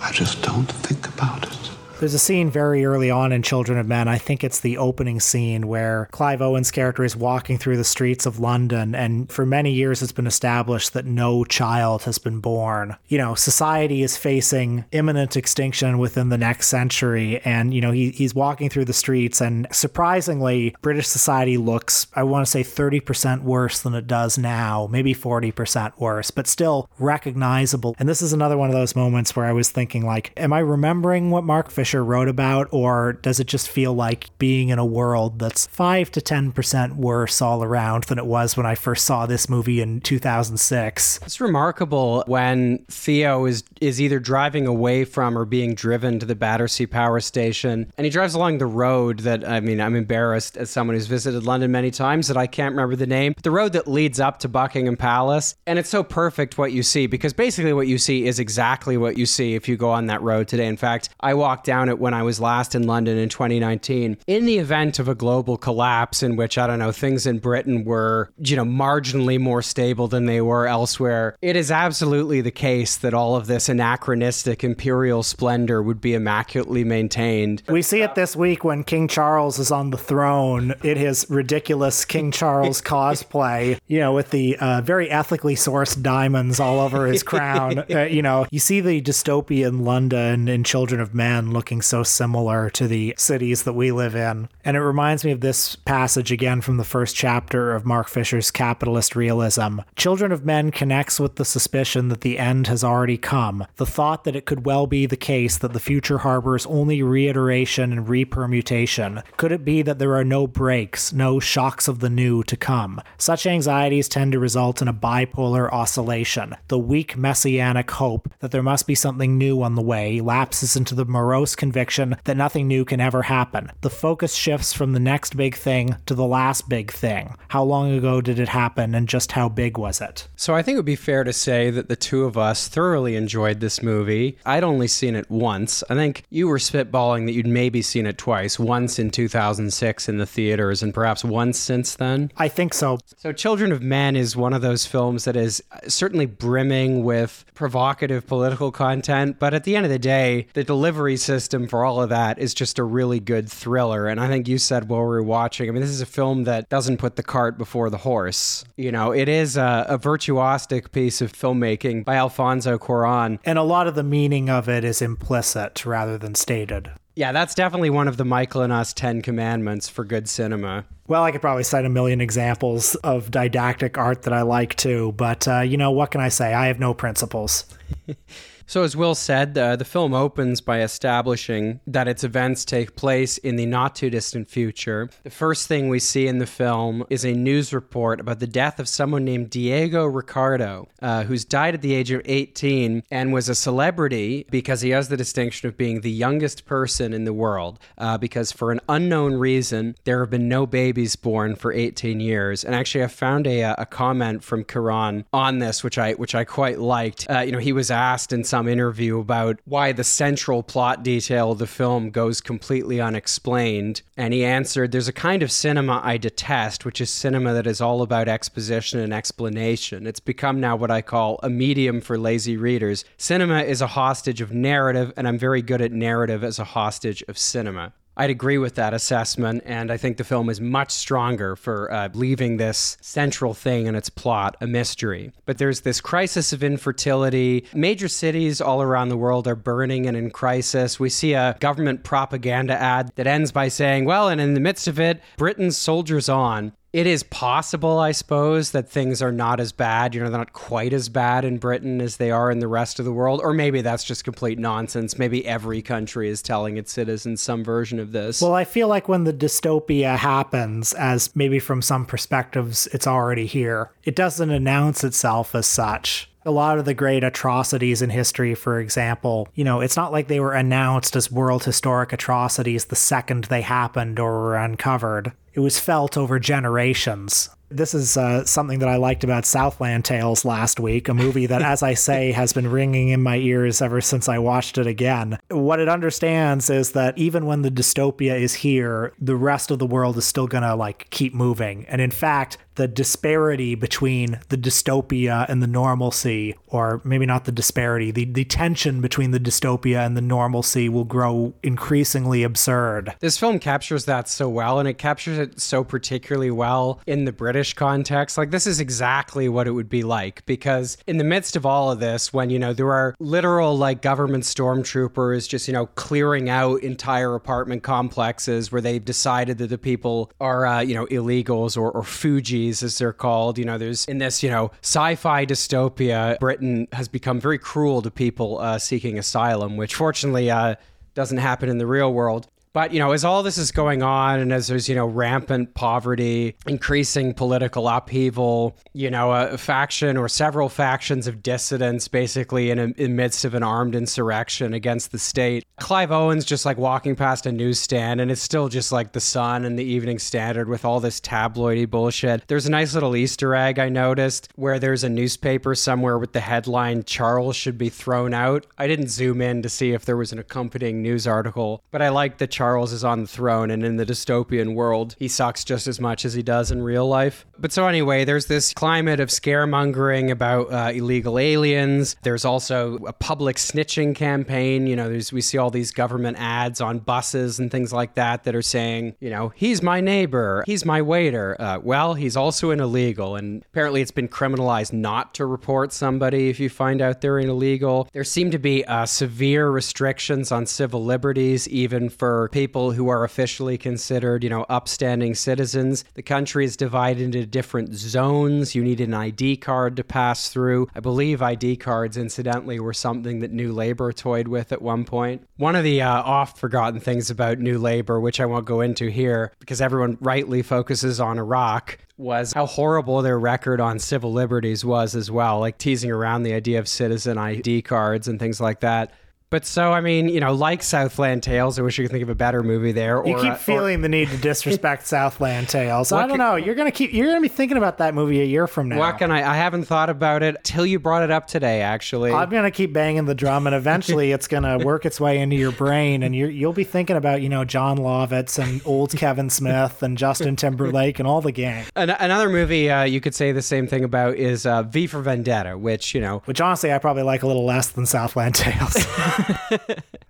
I just don't think about it. There's a scene very early on in Children of Men. I think it's the opening scene where Clive Owen's character is walking through the streets of London, and for many years it's been established that no child has been born. You know, society is facing imminent extinction within the next century, and, you know, he, he's walking through the streets, and surprisingly, British society looks, I want to say, 30% worse than it does now, maybe 40% worse, but still recognizable. And this is another one of those moments where I was thinking, like, am I remembering what Mark Fisher wrote about, or does it just feel like being in a world that's 5 to 10% worse all around than it was when I first saw this movie in 2006? It's remarkable when Theo is is either driving away from or being driven to the Battersea Power Station, and he drives along the road that I mean, I'm embarrassed as someone who's visited London many times that I can't remember the name. The road that leads up to Buckingham Palace, and it's so perfect what you see because basically what you see is exactly what you see if you go on that road today. In fact, I walked down it when I was last in London in 2019. In the event of a global collapse in which I don't know things in Britain were, you know, marginally more stable than they were elsewhere, it is absolutely the case that all of this anachronistic imperial splendor would be immaculately maintained. We see it this week when King Charles is on the throne in his ridiculous King Charles cosplay, you know, with the uh, very ethically sourced diamonds all over his crown. Uh, you know, you see the dystopian London in Children of Men looking so similar to the cities that we live in. And it reminds me of this passage again from the first chapter of Mark Fisher's Capitalist Realism. Children of Men connects with the suspicion that the end has already come, the thought that it could well be the case that the future harbors only reiteration and repermutation. Could it be that there are no breaks, no shocks of the new to come? Such anxieties tend to result in a bipolar oscillation. The weak messianic hope that there must be something new on the way lapses into the morose conviction that nothing new can ever happen. The focus shifts from the next big thing to the last big thing. How long ago did it happen and just how big was it? So I think it would be fair to say that the two of us thoroughly enjoyed this movie. I'd only seen it once. I think you were spitballing that you'd maybe seen it twice, once in 2006 in the theaters and perhaps once since then. I think so. So Children of Men is one of those films that is certainly brimming with provocative political content, but at the end of the day, the delivery system for all of that is just a really good thriller. And I think you said while we were watching, I mean, this is a film that doesn't put the cart before the horse. You know, it is a, a virtuosic piece of filmmaking by Alfonso Cuarón. And a lot of the meaning of it is implicit rather than stated. Yeah, that's definitely one of the Michael and Us Ten Commandments for good cinema. Well, I could probably cite a million examples of didactic art that I like too, but uh, you know, what can I say? I have no principles. So, as Will said, uh, the film opens by establishing that its events take place in the not too distant future. The first thing we see in the film is a news report about the death of someone named Diego Ricardo, uh, who's died at the age of 18 and was a celebrity because he has the distinction of being the youngest person in the world. Uh, because for an unknown reason, there have been no babies born for 18 years. And actually, I found a, a comment from Cuarón on this, which I which I quite liked. Uh, you know, he was asked in some interview about why the central plot detail of the film goes completely unexplained. And he answered, There's a kind of cinema I detest, which is cinema that is all about exposition and explanation. It's become now what I call a medium for lazy readers. Cinema is a hostage of narrative, and I'm very good at narrative as a hostage of cinema. I'd agree with that assessment, and I think the film is much stronger for uh, leaving this central thing in its plot a mystery. But there's this crisis of infertility. Major cities all around the world are burning and in crisis. We see a government propaganda ad that ends by saying, well, and in the midst of it, Britain's soldiers on it is possible, I suppose, that things are not as bad. You know, they're not quite as bad in Britain as they are in the rest of the world. Or maybe that's just complete nonsense. Maybe every country is telling its citizens some version of this. Well, I feel like when the dystopia happens, as maybe from some perspectives it's already here, it doesn't announce itself as such a lot of the great atrocities in history, for example, you know, it's not like they were announced as world historic atrocities the second they happened or were uncovered. It was felt over generations. This is uh, something that I liked about Southland Tales last week, a movie that, as I say, has been ringing in my ears ever since I watched it again. What it understands is that even when the dystopia is here, the rest of the world is still gonna like keep moving. And in fact, the disparity between the dystopia and the normalcy, or maybe not the disparity, the, the tension between the dystopia and the normalcy will grow increasingly absurd. This film captures that so well, and it captures it so particularly well in the British context. Like, this is exactly what it would be like, because in the midst of all of this, when, you know, there are literal, like, government stormtroopers just, you know, clearing out entire apartment complexes where they've decided that the people are, uh, you know, illegals or, or Fugees as they're called. You know, there's in this, you know, sci fi dystopia, Britain has become very cruel to people uh, seeking asylum, which fortunately uh, doesn't happen in the real world. But, you know, as all this is going on and as there's, you know, rampant poverty, increasing political upheaval, you know, a faction or several factions of dissidents basically in, a, in midst of an armed insurrection against the state, Clive Owen's just like walking past a newsstand and it's still just like the Sun and the Evening Standard with all this tabloidy bullshit. There's a nice little Easter egg I noticed where there's a newspaper somewhere with the headline, Charles should be thrown out. I didn't zoom in to see if there was an accompanying news article, but I like the is on the throne, and in the dystopian world, he sucks just as much as he does in real life. But so, anyway, there's this climate of scaremongering about uh, illegal aliens. There's also a public snitching campaign. You know, we see all these government ads on buses and things like that that are saying, you know, he's my neighbor, he's my waiter. Uh, well, he's also an illegal, and apparently it's been criminalized not to report somebody if you find out they're an illegal. There seem to be uh, severe restrictions on civil liberties, even for people who are officially considered, you know, upstanding citizens. The country is divided into different zones. You need an ID card to pass through. I believe ID cards, incidentally, were something that New Labour toyed with at one point. One of the uh, oft forgotten things about New Labour, which I won't go into here because everyone rightly focuses on Iraq, was how horrible their record on civil liberties was as well, like teasing around the idea of citizen ID cards and things like that. But so, I mean, you know, like Southland Tales, I wish you could think of a better movie there. You keep uh, feeling the need to disrespect Southland Tales. I don't can- know. You're gonna keep. You're gonna be thinking about that movie a year from now. What can I? I haven't thought about it till you brought it up today. Actually, I'm gonna keep banging the drum, and eventually it's gonna work its way into your brain, and you you'll be thinking about you know Jon Lovitz and old Kevin Smith and Justin Timberlake and all the gang. An- another movie uh, you could say the same thing about is uh, V for Vendetta, which you know Which honestly, I probably like a little less than Southland Tales.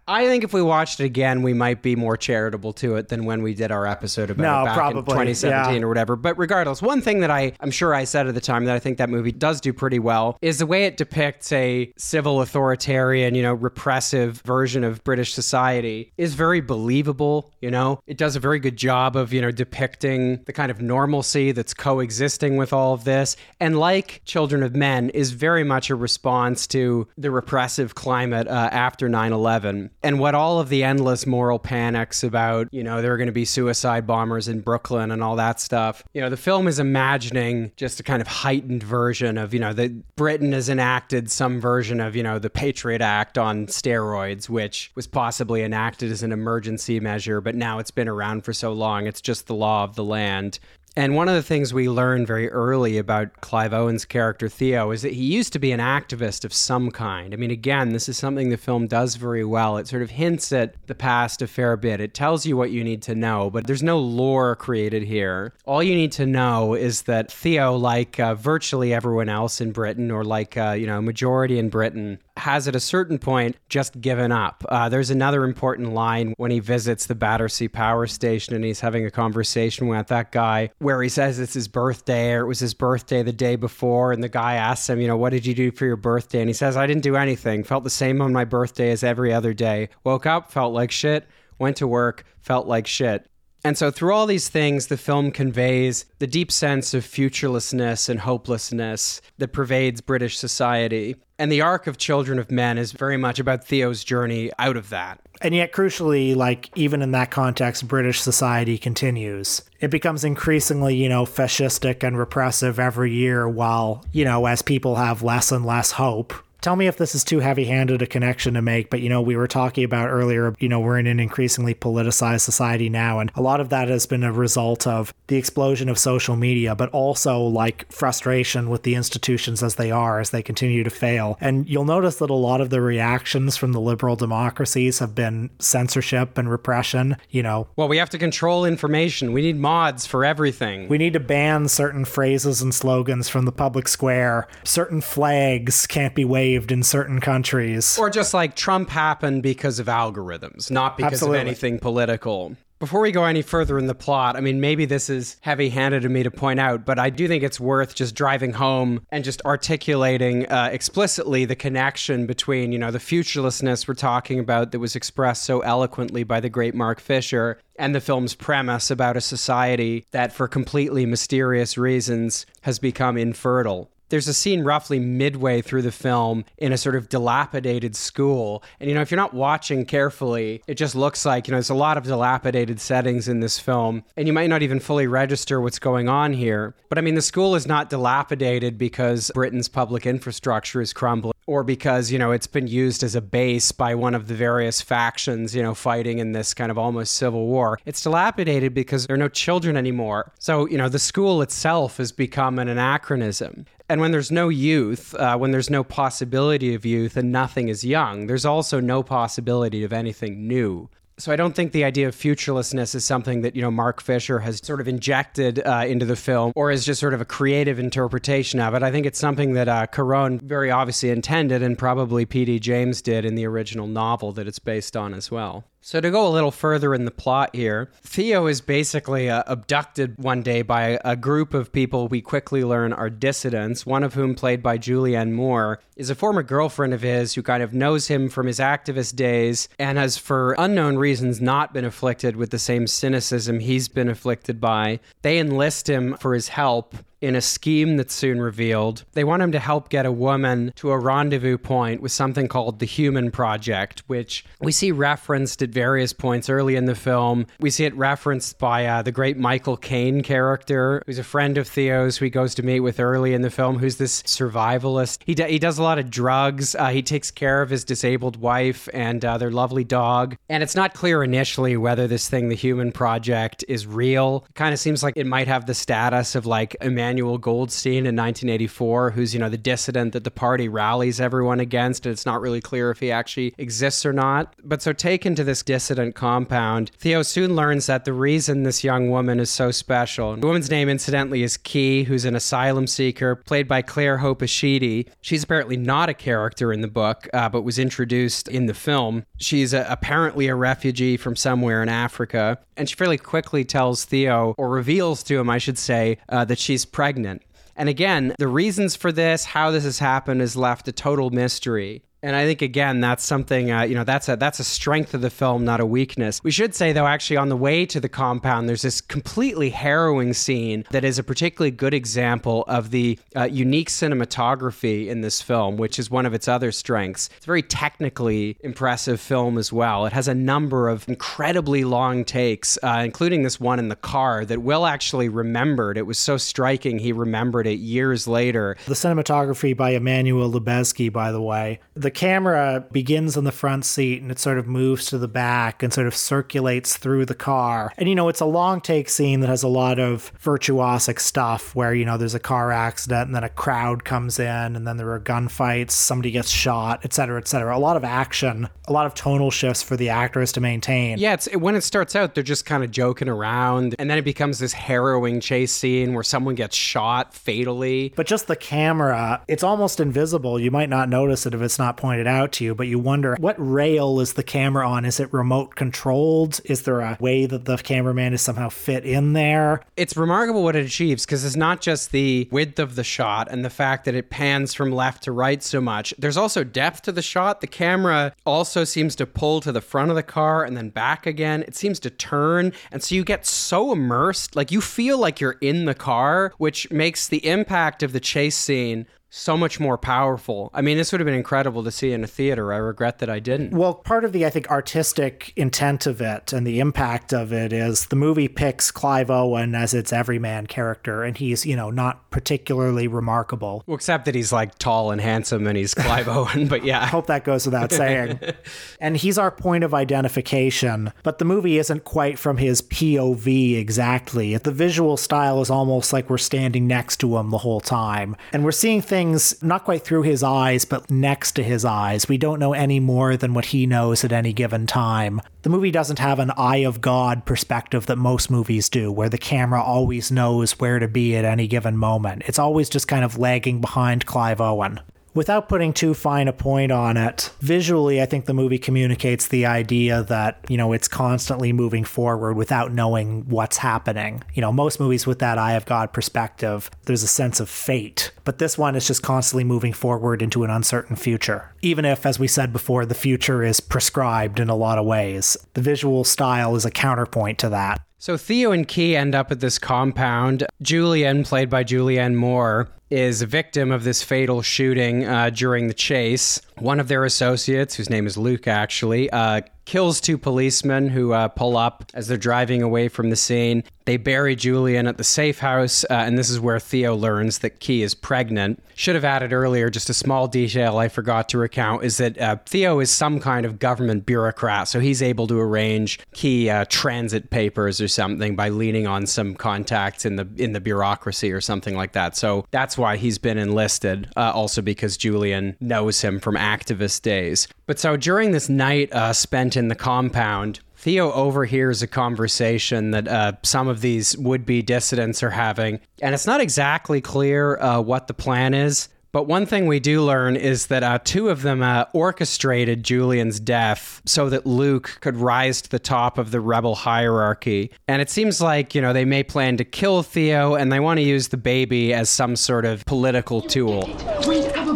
I think if we watched it again, we might be more charitable to it than when we did our episode about No, it back probably, in 2017 yeah. or whatever. But regardless, one thing that I, I'm sure I said at the time that I think that movie does do pretty well is the way it depicts a civil authoritarian, you know, repressive version of British society is very believable. You know, it does a very good job of, you know, depicting the kind of normalcy that's coexisting with all of this. And like Children of Men, is very much a response to the repressive climate uh, after 9 11 and what all of the endless moral panics about, you know, there are going to be suicide bombers in Brooklyn and all that stuff. You know, the film is imagining just a kind of heightened version of, you know, that Britain has enacted some version of, you know, the Patriot Act on steroids, which was possibly enacted as an emergency measure, but now it's been around for so long, it's just the law of the land. And one of the things we learned very early about Clive Owen's character Theo is that he used to be an activist of some kind. I mean, again, this is something the film does very well. It sort of hints at the past a fair bit. It tells you what you need to know, but there's no lore created here. All you need to know is that Theo, like uh, virtually everyone else in Britain, or like, uh, you know, majority in Britain, has at a certain point just given up. Uh, there's another important line when he visits the Battersea Power Station and he's having a conversation with that guy where he says it's his birthday or it was his birthday the day before. And the guy asks him, you know, what did you do for your birthday? And he says, I didn't do anything. Felt the same on my birthday as every other day. Woke up, felt like shit. Went to work, felt like shit. And so, through all these things, the film conveys the deep sense of futurelessness and hopelessness that pervades British society. And the arc of Children of Men is very much about Theo's journey out of that. And yet, crucially, like, even in that context, British society continues. It becomes increasingly, you know, fascistic and repressive every year, while, you know, as people have less and less hope, tell me if this is too heavy handed a connection to make, but you know, we were talking about earlier, you know, we're in an increasingly politicized society now, and a lot of that has been a result of the explosion of social media, but also like frustration with the institutions as they are, as they continue to fail. And you'll notice that a lot of the reactions from the liberal democracies have been censorship and repression, you know. Well, we have to control information. We need mods for everything. We need to ban certain phrases and slogans from the public square. Certain flags can't be waved in certain countries. Or just like Trump happened because of algorithms, not because Absolutely. of anything political. Before we go any further in the plot, I mean, maybe this is heavy handed of me to point out, but I do think it's worth just driving home and just articulating uh, explicitly the connection between, you know, the futurelessness we're talking about that was expressed so eloquently by the great Mark Fisher and the film's premise about a society that, for completely mysterious reasons, has become infertile there's a scene roughly midway through the film in a sort of dilapidated school. And, you know, if you're not watching carefully, it just looks like, you know, there's a lot of dilapidated settings in this film. And you might not even fully register what's going on here. But I mean, the school is not dilapidated because Britain's public infrastructure is crumbling or because, you know, it's been used as a base by one of the various factions, you know, fighting in this kind of almost civil war. It's dilapidated because there are no children anymore. So, you know, the school itself has become an anachronism. And when there's no youth, uh, when there's no possibility of youth and nothing is young, there's also no possibility of anything new. So I don't think the idea of futurelessness is something that you know Mark Fisher has sort of injected uh, into the film, or is just sort of a creative interpretation of it. I think it's something that uh, Cuarón very obviously intended, and probably P.D. James did in the original novel that it's based on as well. So, to go a little further in the plot here, Theo is basically uh, abducted one day by a group of people we quickly learn are dissidents, one of whom, played by Julianne Moore, is a former girlfriend of his who kind of knows him from his activist days and has, for unknown reasons, not been afflicted with the same cynicism he's been afflicted by. They enlist him for his help in a scheme that's soon revealed. They want him to help get a woman to a rendezvous point with something called the Human Project, which we see referenced at various points early in the film. We see it referenced by uh, the great Michael Caine character, who's a friend of Theo's who he goes to meet with early in the film, who's this survivalist. He, d- he does a lot of drugs. Uh, he takes care of his disabled wife and uh, their lovely dog. And it's not clear initially whether this thing, the Human Project, is real. It kind of seems like it might have the status of like Emmanuel Goldstein in 1984, who's, you know, the dissident that the party rallies everyone against. And it's not really clear if he actually exists or not. But so taken to this dissident compound, Theo soon learns that the reason this young woman is so special, the woman's name, incidentally, is Key, who's an asylum seeker, played by Clare-Hope Ashitey. She's apparently not a character in the book, uh, but was introduced in the film. She's a, apparently a refugee from somewhere in Africa, and she fairly quickly tells Theo, or reveals to him, I should say, uh, that she's pregnant. And again, the reasons for this, how this has happened, is left a total mystery. And I think again, that's something uh, you know that's a that's a strength of the film, not a weakness. We should say though, actually, on the way to the compound, there's this completely harrowing scene that is a particularly good example of the uh, unique cinematography in this film, which is one of its other strengths. It's a very technically impressive film as well. It has a number of incredibly long takes, uh, including this one in the car that Will actually remembered. It was so striking he remembered it years later. The cinematography by Emmanuel Lubezki, by the way. The camera begins in the front seat and it sort of moves to the back and sort of circulates through the car. And you know, it's a long take scene that has a lot of virtuosic stuff where, you know, there's a car accident and then a crowd comes in and then there are gunfights, somebody gets shot, etc., etc. A lot of action, a lot of tonal shifts for the actors to maintain. Yeah, it's when it starts out, they're just kind of joking around, and then it becomes this harrowing chase scene where someone gets shot fatally. But just the camera, it's almost invisible. You might not notice it if it's not pointed out to you, but you wonder what rail is the camera on? Is it remote controlled? Is there a way that the cameraman is somehow fit in there? It's remarkable what it achieves because it's not just the width of the shot and the fact that it pans from left to right so much. There's also depth to the shot. The camera also seems to pull to the front of the car and then back again. It seems to turn. And so you get so immersed, like you feel like you're in the car, which makes the impact of the chase scene so much more powerful. I mean, this would have been incredible to see in a theater. I regret that I didn't. Well, part of the, I think, artistic intent of it and the impact of it is the movie picks Clive Owen as its everyman character, and he's, you know, not particularly remarkable. Well, except that he's like tall and handsome and he's Clive Owen, but yeah. I hope that goes without saying. and he's our point of identification, but the movie isn't quite from his POV exactly. The visual style is almost like we're standing next to him the whole time, and we're seeing things things not quite through his eyes, but next to his eyes. We don't know any more than what he knows at any given time. The movie doesn't have an eye of God perspective that most movies do, where the camera always knows where to be at any given moment. It's always just kind of lagging behind Clive Owen without putting too fine a point on it, visually, I think the movie communicates the idea that, you know, it's constantly moving forward without knowing what's happening. You know, most movies with that eye of God perspective, there's a sense of fate. But this one is just constantly moving forward into an uncertain future. Even if, as we said before, the future is prescribed in a lot of ways, the visual style is a counterpoint to that. So Theo and Key end up at this compound. Julian, played by Julianne Moore, is a victim of this fatal shooting uh, during the chase. One of their associates, whose name is Luke, actually, uh, kills two policemen who uh, pull up as they're driving away from the scene. They bury Julian at the safe house, uh, and this is where Theo learns that Key is pregnant. Should have added earlier, just a small detail I forgot to recount is that uh, Theo is some kind of government bureaucrat, so he's able to arrange key uh, transit papers or something by leaning on some contacts in the in the bureaucracy or something like that. So that's why he's been enlisted. Uh, also because Julian knows him from activist days. But so during this night uh, in the compound, Theo overhears a conversation that uh, some of these would be dissidents are having. And it's not exactly clear uh, what the plan is. But one thing we do learn is that uh, two of them uh, orchestrated Julian's death so that Luke could rise to the top of the rebel hierarchy. And it seems like, you know, they may plan to kill Theo and they want to use the baby as some sort of political tool.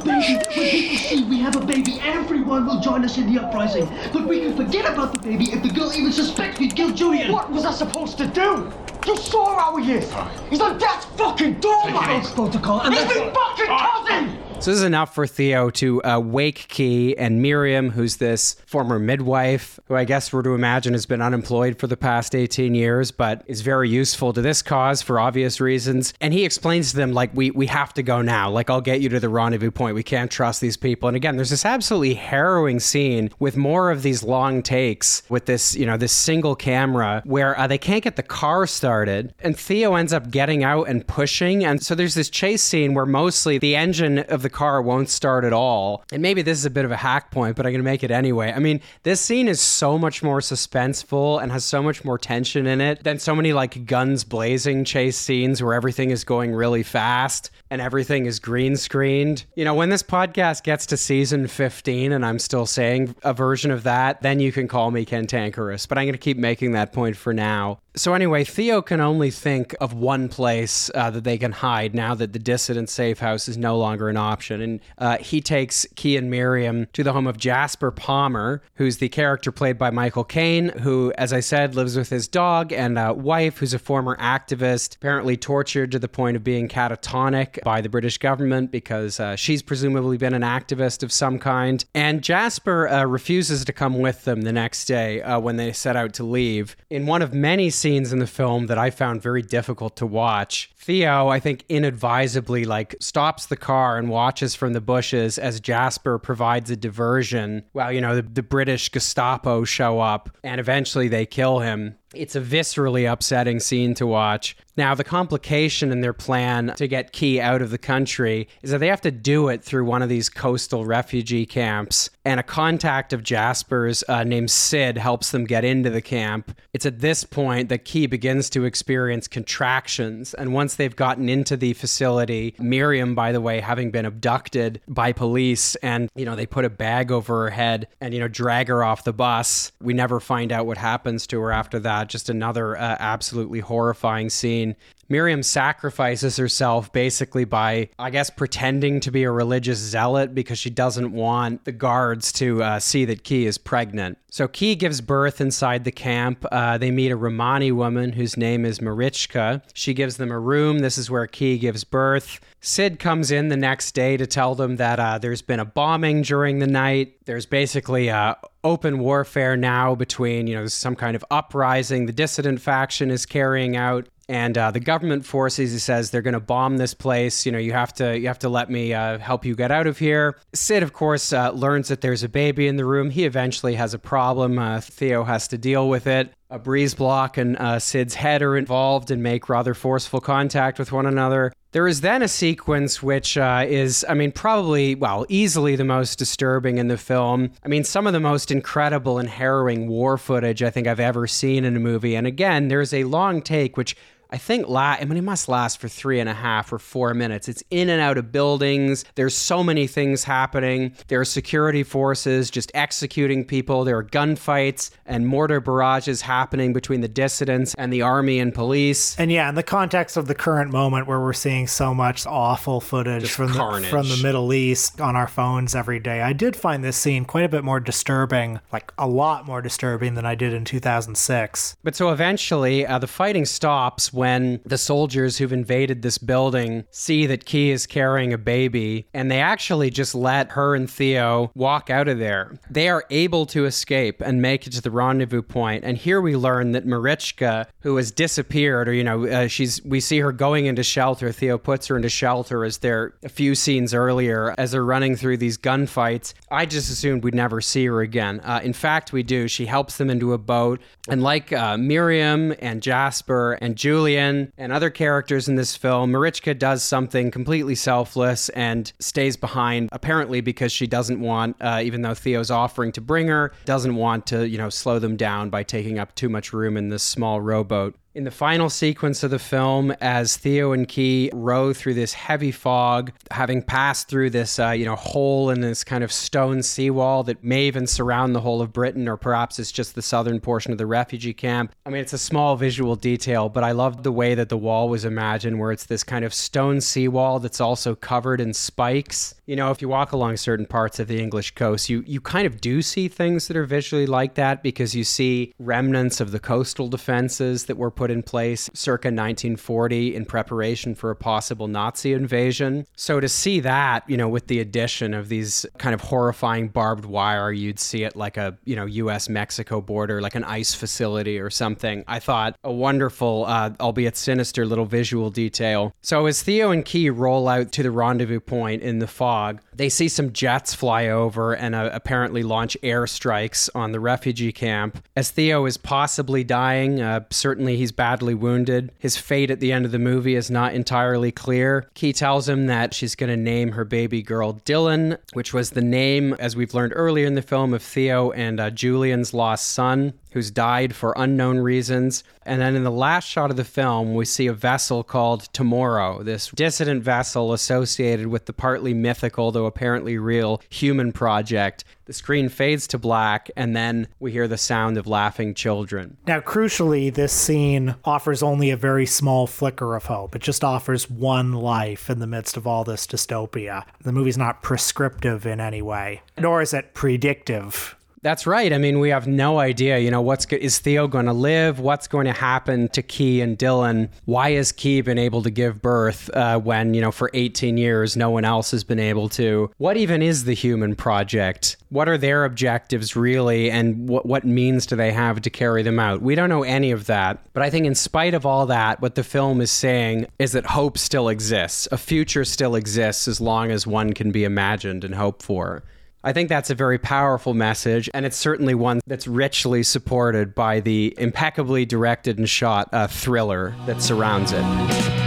We have a baby. When people see we have a baby, everyone will join us in the uprising. But we can forget about the baby if the girl even suspects we killed Julian. What was I supposed to do? You saw how he is. He's a dad's fucking doormat. protocol. And He's my fucking cousin. So this is enough for Theo to uh, wake Key and Miriam, who's this former midwife, who I guess we're to imagine has been unemployed for the past 18 years, but is very useful to this cause for obvious reasons. And he explains to them, like, we, we have to go now. Like, I'll get you to the rendezvous point. We can't trust these people. And again, there's this absolutely harrowing scene with more of these long takes with this, you know, this single camera where uh, they can't get the car started. And Theo ends up getting out and pushing. And so there's this chase scene where mostly the engine of the car won't start at all. And maybe this is a bit of a hack point, but I'm going to make it anyway. I mean, this scene is so much more suspenseful and has so much more tension in it than so many like guns blazing chase scenes where everything is going really fast and everything is green screened. You know, when this podcast gets to season 15 and I'm still saying a version of that, then you can call me cantankerous, but I'm going to keep making that point for now. So, anyway, Theo can only think of one place uh, that they can hide now that the dissident safe house is no longer an option. And uh, he takes Key and Miriam to the home of Jasper Palmer, who's the character played by Michael Caine, who, as I said, lives with his dog and uh, wife, who's a former activist, apparently tortured to the point of being catatonic by the British government because uh, she's presumably been an activist of some kind. And Jasper uh, refuses to come with them the next day when they set out to leave. In one of many scenes in the film that I found very difficult to watch, Theo, I think, inadvisably like stops the car and watches from the bushes as Jasper provides a diversion. Well, you know, the, the British Gestapo show up and eventually they kill him. It's a viscerally upsetting scene to watch. Now, the complication in their plan to get Key out of the country is that they have to do it through one of these coastal refugee camps. And a contact of Jasper's uh, named Sid helps them get into the camp. It's at this point that Key begins to experience contractions. And once they've gotten into the facility, Miriam, by the way, having been abducted by police, and, you know, they put a bag over her head and, you know, drag her off the bus. We never find out what happens to her after that. Just another uh, absolutely horrifying scene. Miriam sacrifices herself basically by, I guess, pretending to be a religious zealot because she doesn't want the guards to uh, see that Key is pregnant. So Key gives birth inside the camp. Uh, they meet a Romani woman whose name is Marichka. She gives them a room. This is where Key gives birth. Sid comes in the next day to tell them that uh, there's been a bombing during the night. There's basically uh, open warfare now between, you know, some kind of uprising the dissident faction is carrying out and uh, the government forces he says they're going to bomb this place. You know you have to you have to let me uh, help you get out of here. Sid of course uh, learns that there's a baby in the room. He eventually has a problem. Uh, theo has to deal with it. A breeze block and uh, sid's head are involved and make rather forceful contact with one another. There is then a sequence which uh, is, I mean, probably, well, easily the most disturbing in the film. I mean, some of the most incredible and harrowing war footage I think I've ever seen in a movie. And again, there's a long take which I think la- I mean it must last for three and a half or four minutes. It's in and out of buildings. There's so many things happening. There are security forces just executing people. There are gunfights and mortar barrages happening between the dissidents and the army and police. And yeah, in the context of the current moment where we're seeing so much awful footage Just from the, from the Middle East on our phones every day, I did find this scene quite a bit more disturbing, like a lot more disturbing than I did in 2006. But so eventually, uh, the fighting stops when the soldiers who've invaded this building see that Key is carrying a baby, and they actually just let her and Theo walk out of there. They are able to escape and make it to the rendezvous point. And here we learn that Marichka, who has disappeared, or you know, uh, she's we see her going into shelter. Theo puts her into shelter as they're a few scenes earlier as they're running through these gunfights. I just assumed we'd never see her again. Uh, in fact, we do. She helps them into a boat, and like uh, Miriam and Jasper and Julian and other characters in this film, Marichka does something completely selfless and stays behind. Apparently, because she doesn't want, uh, even though Theo's offering to bring her, doesn't want to, you know, slow them down by taking up too much room in this small rowboat. In the final sequence of the film, as Theo and Key row through this heavy fog, having passed through this, uh, you know, hole in this kind of stone seawall that may even surround the whole of Britain, or perhaps it's just the southern portion of the refugee camp. I mean, it's a small visual detail, but I love the way that the wall was imagined, where it's this kind of stone seawall that's also covered in spikes. You know, if you walk along certain parts of the English coast, you you kind of do see things that are visually like that because you see remnants of the coastal defenses that were put in place circa 1940 in preparation for a possible Nazi invasion. So to see that, you know, with the addition of these kind of horrifying barbed wire, you'd see it like a, you know, US Mexico border, like an ice facility or something. I thought a wonderful, uh, albeit sinister little visual detail. So as Theo and Key roll out to the rendezvous point in the fog, they see some jets fly over and uh, apparently launch airstrikes on the refugee camp. As Theo is possibly dying, uh, certainly he's badly wounded. His fate at the end of the movie is not entirely clear. Key tells him that she's going to name her baby girl Dylan, which was the name, as we've learned earlier in the film, of Theo and uh, Julian's lost son who's died for unknown reasons. And then in the last shot of the film, we see a vessel called Tomorrow, this dissident vessel associated with the partly mythical, though apparently real, human project. The screen fades to black, and then we hear the sound of laughing children. Now, crucially, this scene offers only a very small flicker of hope. It just offers one life in the midst of all this dystopia. The movie's not prescriptive in any way, nor is it predictive. That's right. I mean, we have no idea, you know, what's is Theo going to live? What's going to happen to Key and Dylan? Why has Key been able to give birth uh, when, you know, for 18 years no one else has been able to? What even is the human project? What are their objectives really, and what what means do they have to carry them out? We don't know any of that. But I think, in spite of all that, what the film is saying is that hope still exists. A future still exists as long as one can be imagined and hoped for. I think that's a very powerful message, and it's certainly one that's richly supported by the impeccably directed and shot uh, thriller that surrounds it.